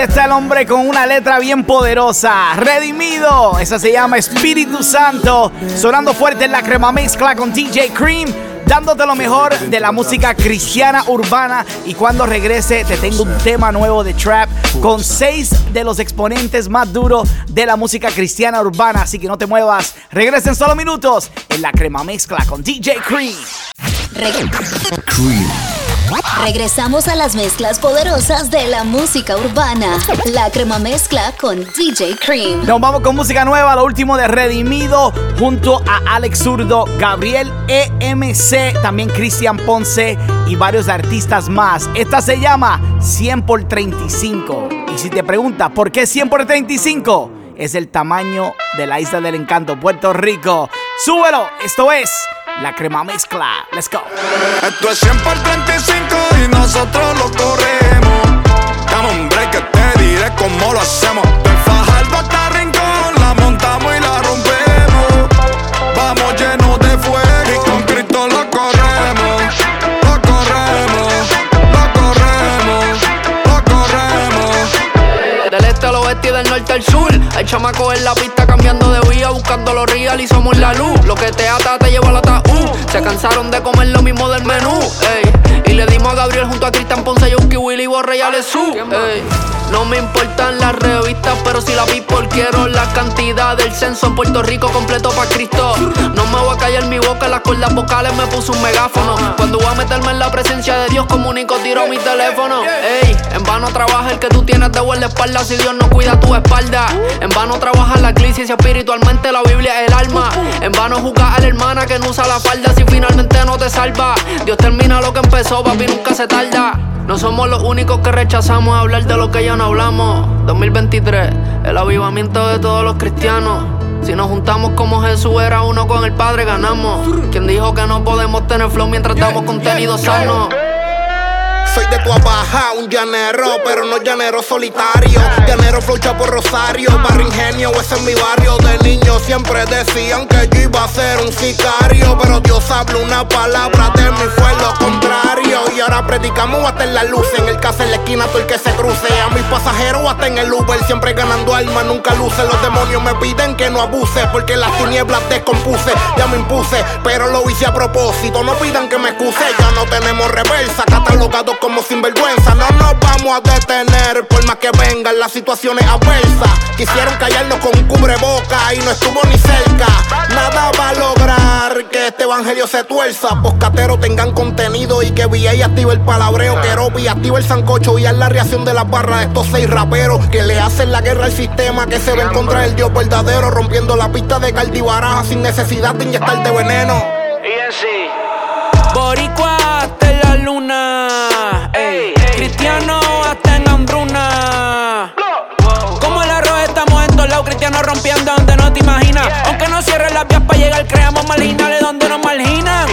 Speaker 2: Está el hombre con una letra bien poderosa. Redimido. Esa se llama Espíritu Santo. Sonando fuerte en la crema mezcla con DJ Cream. Dándote lo mejor de la música cristiana urbana. Y cuando regrese, te tengo un tema nuevo de trap con seis de los exponentes más duros de la música cristiana urbana. Así que no te muevas. Regresen solo minutos en la crema mezcla con DJ Cream.
Speaker 1: Regresamos a las mezclas poderosas de la música urbana. La crema mezcla con DJ Cream.
Speaker 2: Nos vamos con música nueva, lo último de Redimido, junto a Alex Zurdo, Gabriel EMC, también Cristian Ponce y varios artistas más. Esta se llama 100 por 35. Y si te preguntas por qué 100 por 35, es el tamaño de la isla del encanto, Puerto Rico. Súbelo, esto es la crema mezcla. Let's go.
Speaker 18: Esto es 100 por 35 y nosotros lo corremos. Dame un break que te diré cómo lo hacemos.
Speaker 19: Norte al sur. En la pista cambiando de vía, buscando los real y somos la luz. Lo que te ata te lleva al ataúd. Se cansaron de comer lo mismo del menú. Le dimos a Gabriel junto a Cristian Ponce, Yonki, Willy, Borre y Alessú. No me importan las revistas, pero si la people quiero la cantidad del censo en Puerto Rico completo pa' Cristo. No me voy a callar mi boca, las cuerdas vocales me puso un megáfono. Cuando voy a meterme en la presencia de Dios, comunico, tiro mi teléfono. Ey, en vano trabaja el que tú tienes de espalda si Dios no cuida tu espalda. En vano trabaja la crisis si espiritualmente la Biblia es el alma. En vano juzgar a la hermana que no usa la falda si finalmente no te salva. Dios termina lo que empezó, papi, nunca se tarda. No somos los únicos que rechazamos hablar de lo que ya no hablamos. 2023, el avivamiento de todos los cristianos. Si nos juntamos como Jesús era uno con el Padre, ganamos. Quien dijo que no podemos tener flow mientras damos contenido sano?
Speaker 18: Soy de tu abaja, un llanero, pero no llanero solitario. Llanero flocha por Rosario, barrio ingenio, ese es mi barrio. De niño siempre decían que yo iba a ser un sicario, pero Dios habló una palabra de mí, fue lo contrario. Y ahora predicamos hasta en la luz. En el caso en la esquina, todo el que se cruce. A mis pasajeros hasta en el Uber, siempre ganando alma, nunca luce. Los demonios me piden que no abuse, porque las tinieblas descompuse. Ya me impuse, pero lo hice a propósito. No pidan que me excuse, ya no tenemos reversa. Catalogados como sinvergüenza. No nos vamos a detener, por más que vengan las situaciones adversas. Quisieron callarnos con un cubreboca y no estuvo ni cerca. Nada va a lograr que este evangelio se tuerza. Poscatero tengan contenido y que VA active el palabreo. Que Robi activa el sancocho y haz la reacción de las barras de estos seis raperos que le hacen la guerra al sistema que se ven contra el Dios verdadero. Rompiendo la pista de Caldibaraja sin necesidad de inyectarte veneno.
Speaker 3: Boricua Cristiano hasta en hambruna. Como el arroz estamos en todos lados, cristianos rompiendo donde no te imaginas. Aunque no cierren las vías para llegar, creamos marginales donde nos marginan.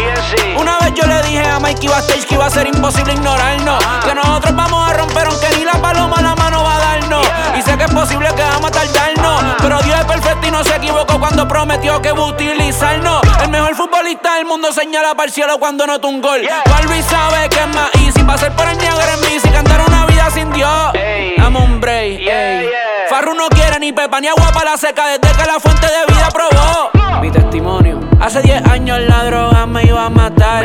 Speaker 3: Una vez yo le dije a Mikey Bastage que iba a ser imposible ignorarnos. Que nosotros vamos a romper aunque ni la paloma la mano va a darnos. Y sé que es posible que vamos a tardarnos. Pero Dios es perfecto y no se equivocó cuando prometió que va a utilizarnos. El mejor futbolista del mundo señala para el cielo cuando nota un gol. Balbi sabe que es más easy pasar por el Niagara en bici, cantar una vida sin Dios. Dame un break. ey. Farru no quiere ni pepa ni agua para la seca desde que la fuente de vida probó. Mi testimonio. Hace 10 años la droga me iba a matar.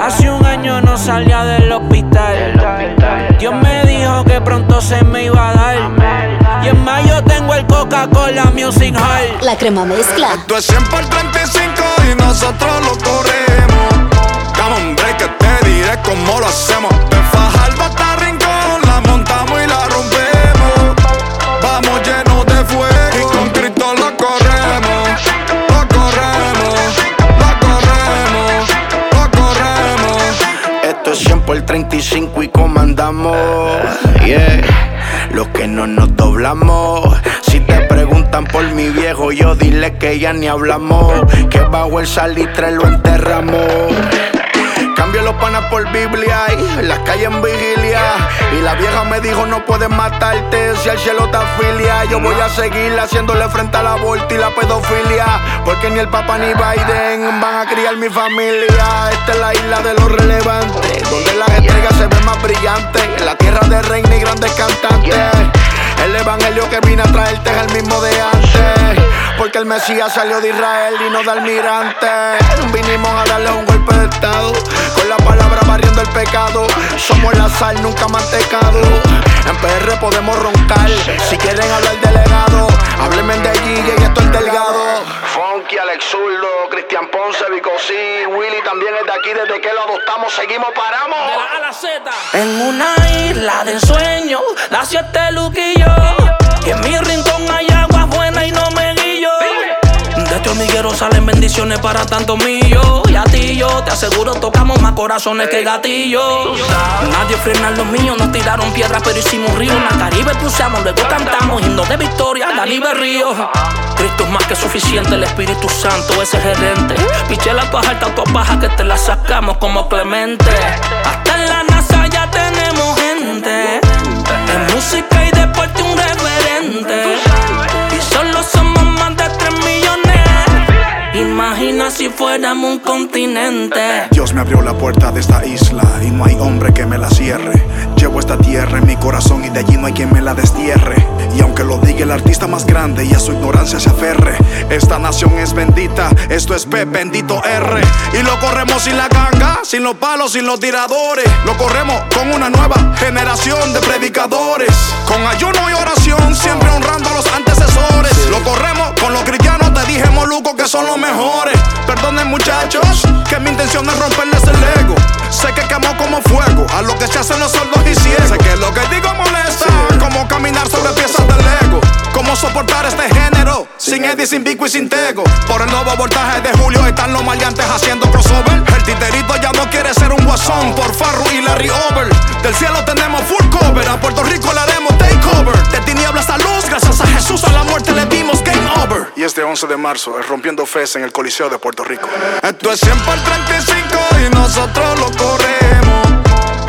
Speaker 3: Hace un año no salía del hospital. Dios me dijo que pronto se me iba a dar. Y en mayo tengo el Coca-Cola Music Hall.
Speaker 1: La crema mezcla.
Speaker 20: Esto es 100 por 35 y nosotros lo corremos. Dame un break que te diré cómo lo hacemos. De Fajardo hasta Rincón la montamos y la rompemos. Vamos llenos de fuego y con Cristo lo corremos. Lo corremos, lo corremos, lo corremos.
Speaker 21: Esto es 100 por 35 y comandamos. Yeah. Los que no nos doblamos. Si te preguntan por mi viejo, yo dile que ya ni hablamos. Que bajo el salitre lo enterramos. Cambio los panas por Biblia y las calles en vigilia. Y la vieja me dijo: No puedes matarte si al cielo te afilia. Yo voy a seguir haciéndole frente al aborto y la pedofilia. Porque ni el Papa ni Biden van a criar mi familia. Esta es la isla de los relevantes, donde las estrellas se ven más brillantes. En la tierra de reina y grandes cantantes. El evangelio que vine a traerte es el mismo de antes. Porque el Mesías salió de Israel y no de almirante. Vinimos a darle un golpe de estado. Con la palabra barriendo el pecado. Somos la sal, nunca mantecado. En PR podemos roncar. Si quieren hablar de legado, háblenme de Gigi y esto es delgado. Funky, Alex Zurdo, Cristian Ponce, Vico C, Willy también es de aquí. Desde que lo adoptamos, seguimos, paramos.
Speaker 3: A la Z.
Speaker 4: En una isla de sueño nació este luquillo. Salen bendiciones para tantos millos. Y a ti yo te aseguro tocamos más corazones que gatillos. Nadie frena los míos, nos tiraron piedras pero hicimos río. En la Caribe pulsamos, luego cantamos himnos de victoria, Dani Berrío. Cristo es más que suficiente, el Espíritu Santo es el gerente. Piché la paja alta, tu baja que te la sacamos como Clemente. Hasta en la NASA ya tenemos gente. En música y deporte un referente. Imagina si fuéramos un continente.
Speaker 11: Dios me abrió la puerta de esta isla y no hay hombre que me la cierre. Llevo esta tierra en mi corazón y de allí no hay quien me la destierre. Y aunque lo diga el artista más grande y a su ignorancia se aferre, esta nación es bendita, esto es P, bendito R. Y lo corremos sin la ganga, sin los palos, sin los tiradores. Lo corremos con una nueva generación de predicadores. Con ayuno y oración, siempre honrando a los antecesores. Lo corremos con los cristianos, te dije moluco que son los mejores. Perdonen muchachos, que mi intención es romperles el ego. Sé que quemó como fuego a lo que se hacen los sordos y ciegos. Sé que lo que digo molesta, como caminar sobre piezas de Lego. Cómo soportar este género, sin Eddie, sin Vico y sin Tego. Por el nuevo voltaje de Julio están los maleantes haciendo crossover. El titerito ya no quiere ser un guasón por Farru y Larry Over. Del cielo tenemos full cover, a Puerto Rico le haremos takeover. De tinieblas a luz, gracias a Jesús a la muerte le dimos game over. Y este 11 de marzo es rompiendo fes en el Coliseo de Puerto Rico.
Speaker 20: Esto es 100 por 35 y nosotros lo corremos.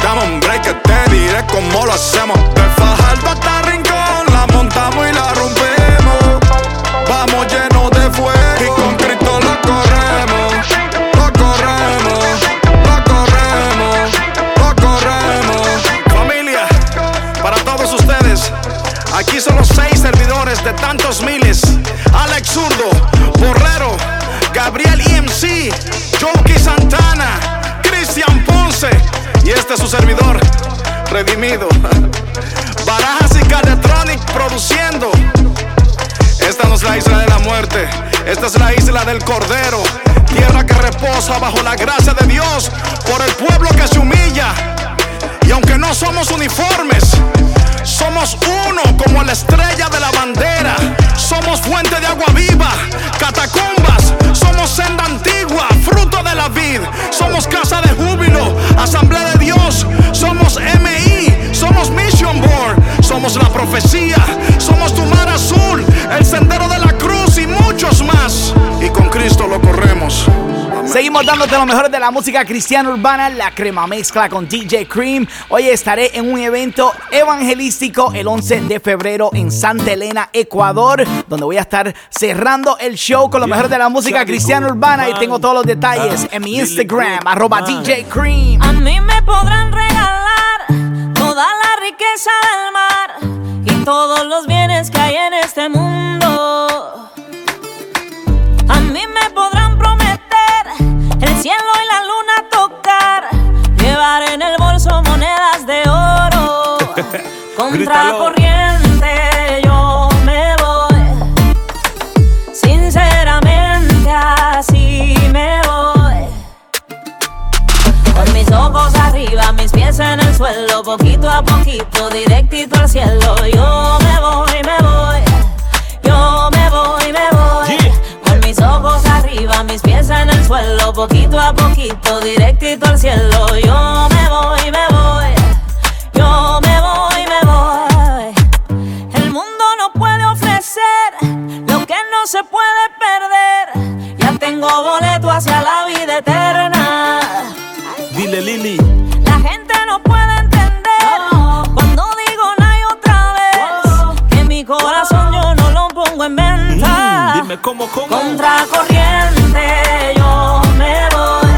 Speaker 20: Dame un break te diré cómo lo hacemos. De Fajardo hasta Rincón la montamos y la rompemos. Vamos llenos de fuego y con Cristo la corremos. La corremos, la corremos,
Speaker 11: la corremos. Familia, para todos ustedes, aquí son los seis servidores de tantos miles. Alex Zurdo, Borrero, Gabriel EMC, Joki Santana, Cristian Ponce y este es su servidor, Redimido. Barajas y Caletronic produciendo. Esta no es la isla de la muerte, esta es la isla del Cordero. Tierra que reposa bajo la gracia de Dios por el pueblo que se humilla. Y aunque no somos uniformes, somos uno como la estrella de la bandera. Somos fuente de agua viva, catacumbas. Somos senda antigua, fruto de la vid. Somos casa de júbilo, asamblea de Dios. Somos MI, somos Mission Board. Somos la profecía, somos tu mar azul, el sendero de la cruz y muchos más. Y con Cristo lo corremos.
Speaker 2: Seguimos dándote lo mejor de la música cristiana urbana, la crema mezcla con DJ Cream. Hoy estaré en un evento evangelístico el 11 de febrero en Santa Elena, Ecuador, donde voy a estar cerrando el show con lo mejor de la música cristiana urbana y tengo todos los detalles en mi Instagram, arroba DJ Cream.
Speaker 10: A mí me podrán regalar riqueza del mar y todos los bienes que hay en este mundo. A mí me podrán prometer el cielo y la luna tocar, llevar en el bolso monedas de oro. Contra arriba, mis pies en el suelo, poquito a poquito, directito al cielo. Yo me voy, me voy. Yo me voy, me voy. Con mis ojos arriba, mis pies en el suelo, poquito a poquito, directito al cielo. Yo me voy, me voy. Yo me voy, me voy. El mundo no puede ofrecer lo que no se puede perder. Ya tengo boleto hacia la vida eterna.
Speaker 22: Dile Lili.
Speaker 10: Contra corriente yo me voy.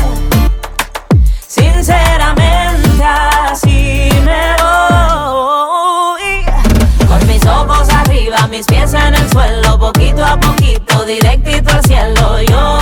Speaker 10: Sinceramente así me voy. Con mis ojos arriba, mis pies en el suelo, poquito a poquito, directito al cielo. Yo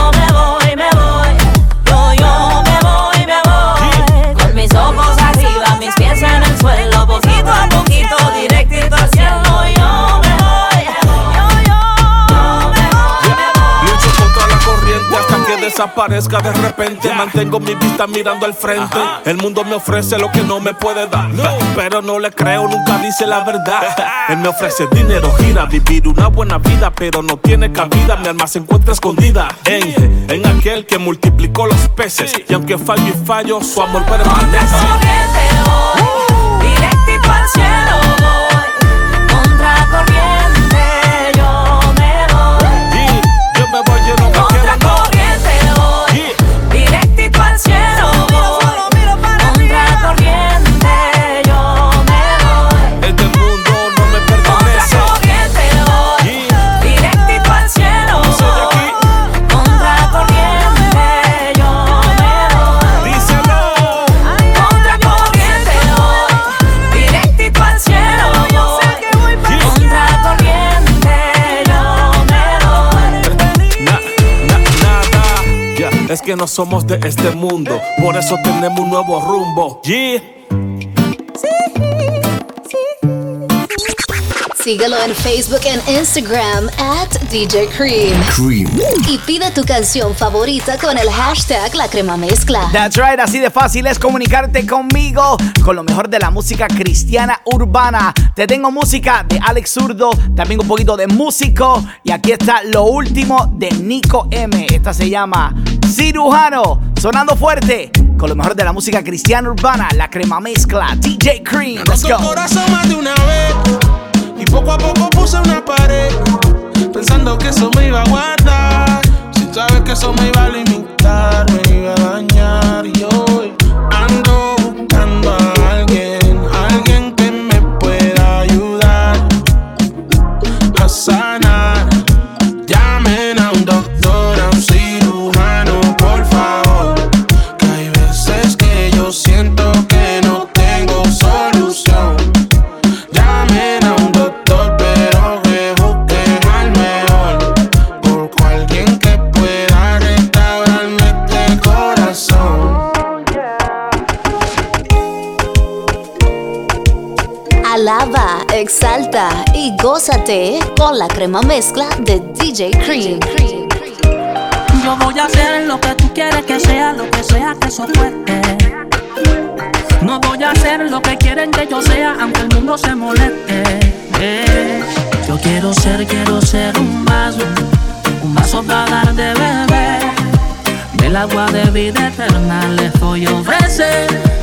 Speaker 22: desaparezca de repente. Mantengo mi vista mirando al frente. El mundo me ofrece lo que no me puede dar. Pero no le creo, nunca dice la verdad. Él me ofrece dinero, gira, vivir una buena vida, pero no tiene cabida. Mi alma se encuentra escondida en, en aquel que multiplicó los peces. Y aunque fallo y fallo, su amor permanece.
Speaker 10: Directito al cielo
Speaker 22: Es que no somos de este mundo, por eso tenemos un nuevo rumbo. Yeah.
Speaker 1: Síguelo en Facebook e Instagram at DJ Cream.
Speaker 2: Cream.
Speaker 1: Y pide tu canción favorita con el hashtag La Crema Mezcla.
Speaker 2: That's right, así de fácil es comunicarte conmigo con lo mejor de la música cristiana urbana. Te tengo música de Alex Zurdo, también un poquito de músico. Y aquí está lo último de Nico M. Esta se llama Cirujano, sonando fuerte con lo mejor de la música cristiana urbana, la crema mezcla. DJ Cream, let's
Speaker 9: roto
Speaker 2: go.
Speaker 9: el corazón más de una vez y poco a poco puse una pared pensando que eso me iba a guardar sin saber que eso me iba a limitar me iba a dañar y hoy
Speaker 15: exalta y gózate con la crema mezcla de DJ Cream.
Speaker 4: Yo voy a hacer lo que tú quieres que sea, lo que sea que eso fuerte. No voy a hacer lo que quieren que yo sea, aunque el mundo se moleste. Eh, Yo quiero ser, quiero ser un vaso, un vaso para dar de beber. Del agua de vida eterna les voy a ofrecer.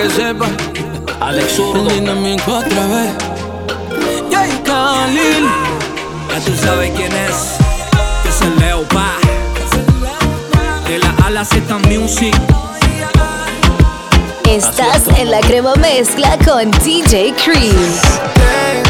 Speaker 3: Que sepa. Alex Zurdo. Dinámico otra vez. Jay Khalil.
Speaker 1: Ya tú sabes quién es. Que es el Leo Pa. De la A a la Z Music.
Speaker 15: Estás en la crema mezcla con DJ Cream.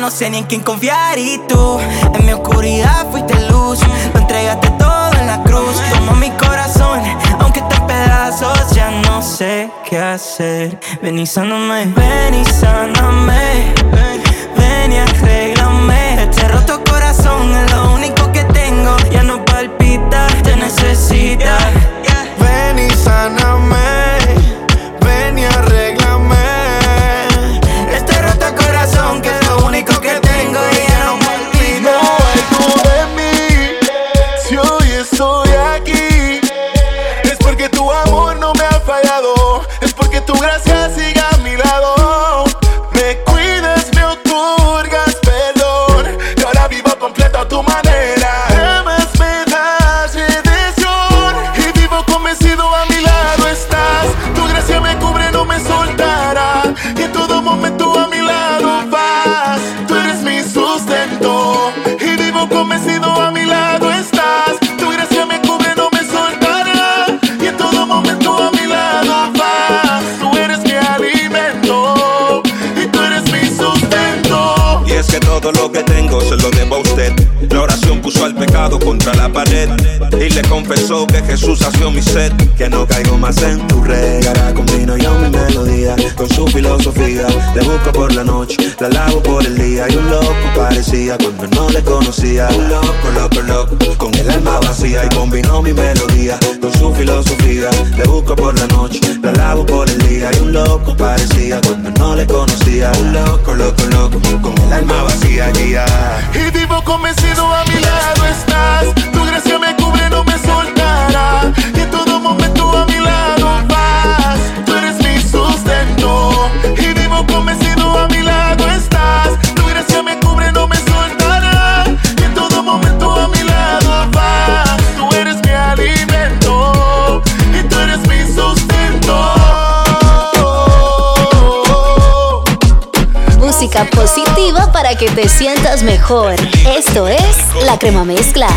Speaker 23: No
Speaker 5: sé ni en quién confiar y tú en mi oscuridad fuiste luz, lo entregaste todo en la cruz. Toma mi corazón, aunque esté en pedazos ya no sé qué hacer. Ven y sáname, ven y sáname. Ven y arréglame. Este roto corazón es lo único que tengo. Ya no palpita, te necesita.
Speaker 24: Contra y le confesó que Jesús sació mi sed.
Speaker 25: Que no caigo más en tu red. Ahora combino yo mi melodía con su filosofía. Le busco por la noche, la lavo por el día. Y un loco parecía cuando no le conocía. Un loco, loco, loco, con el alma vacía. Y combinó mi melodía con su filosofía. Le busco por la noche, la lavo por el día. Y un loco parecía cuando no le conocía. Un loco, loco, loco, con el alma vacía. guía.
Speaker 23: Y vivo convencido a mi lado estás. Tu gracia me cubre, no me soltará. Y en todo momento a
Speaker 26: positiva para que te sientas mejor. Esto es La Crema Mezcla.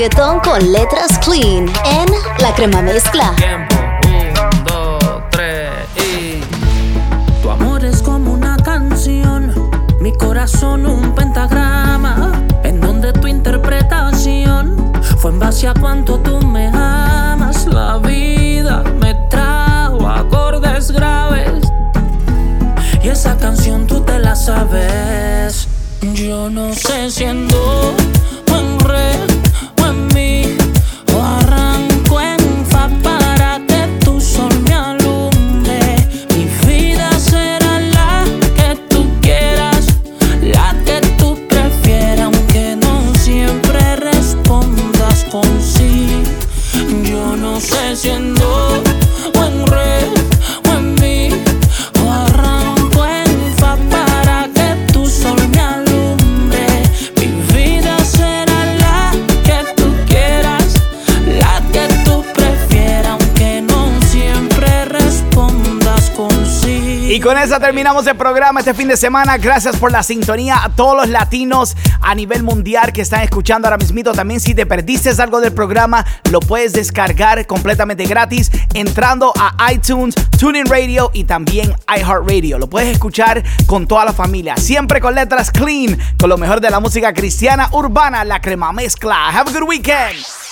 Speaker 26: reggaetón con letras clean en La Crema Mezcla.
Speaker 2: Terminamos el programa este fin de semana. Gracias por la sintonía a todos los latinos a nivel mundial que están escuchando ahora mismito. También si te perdiste algo del programa, lo puedes descargar completamente gratis entrando a iTunes, Tuning Radio y también iHeartRadio. Lo puedes escuchar con toda la familia. Siempre con letras clean, con lo mejor de la música cristiana urbana, la crema mezcla. Have a good weekend.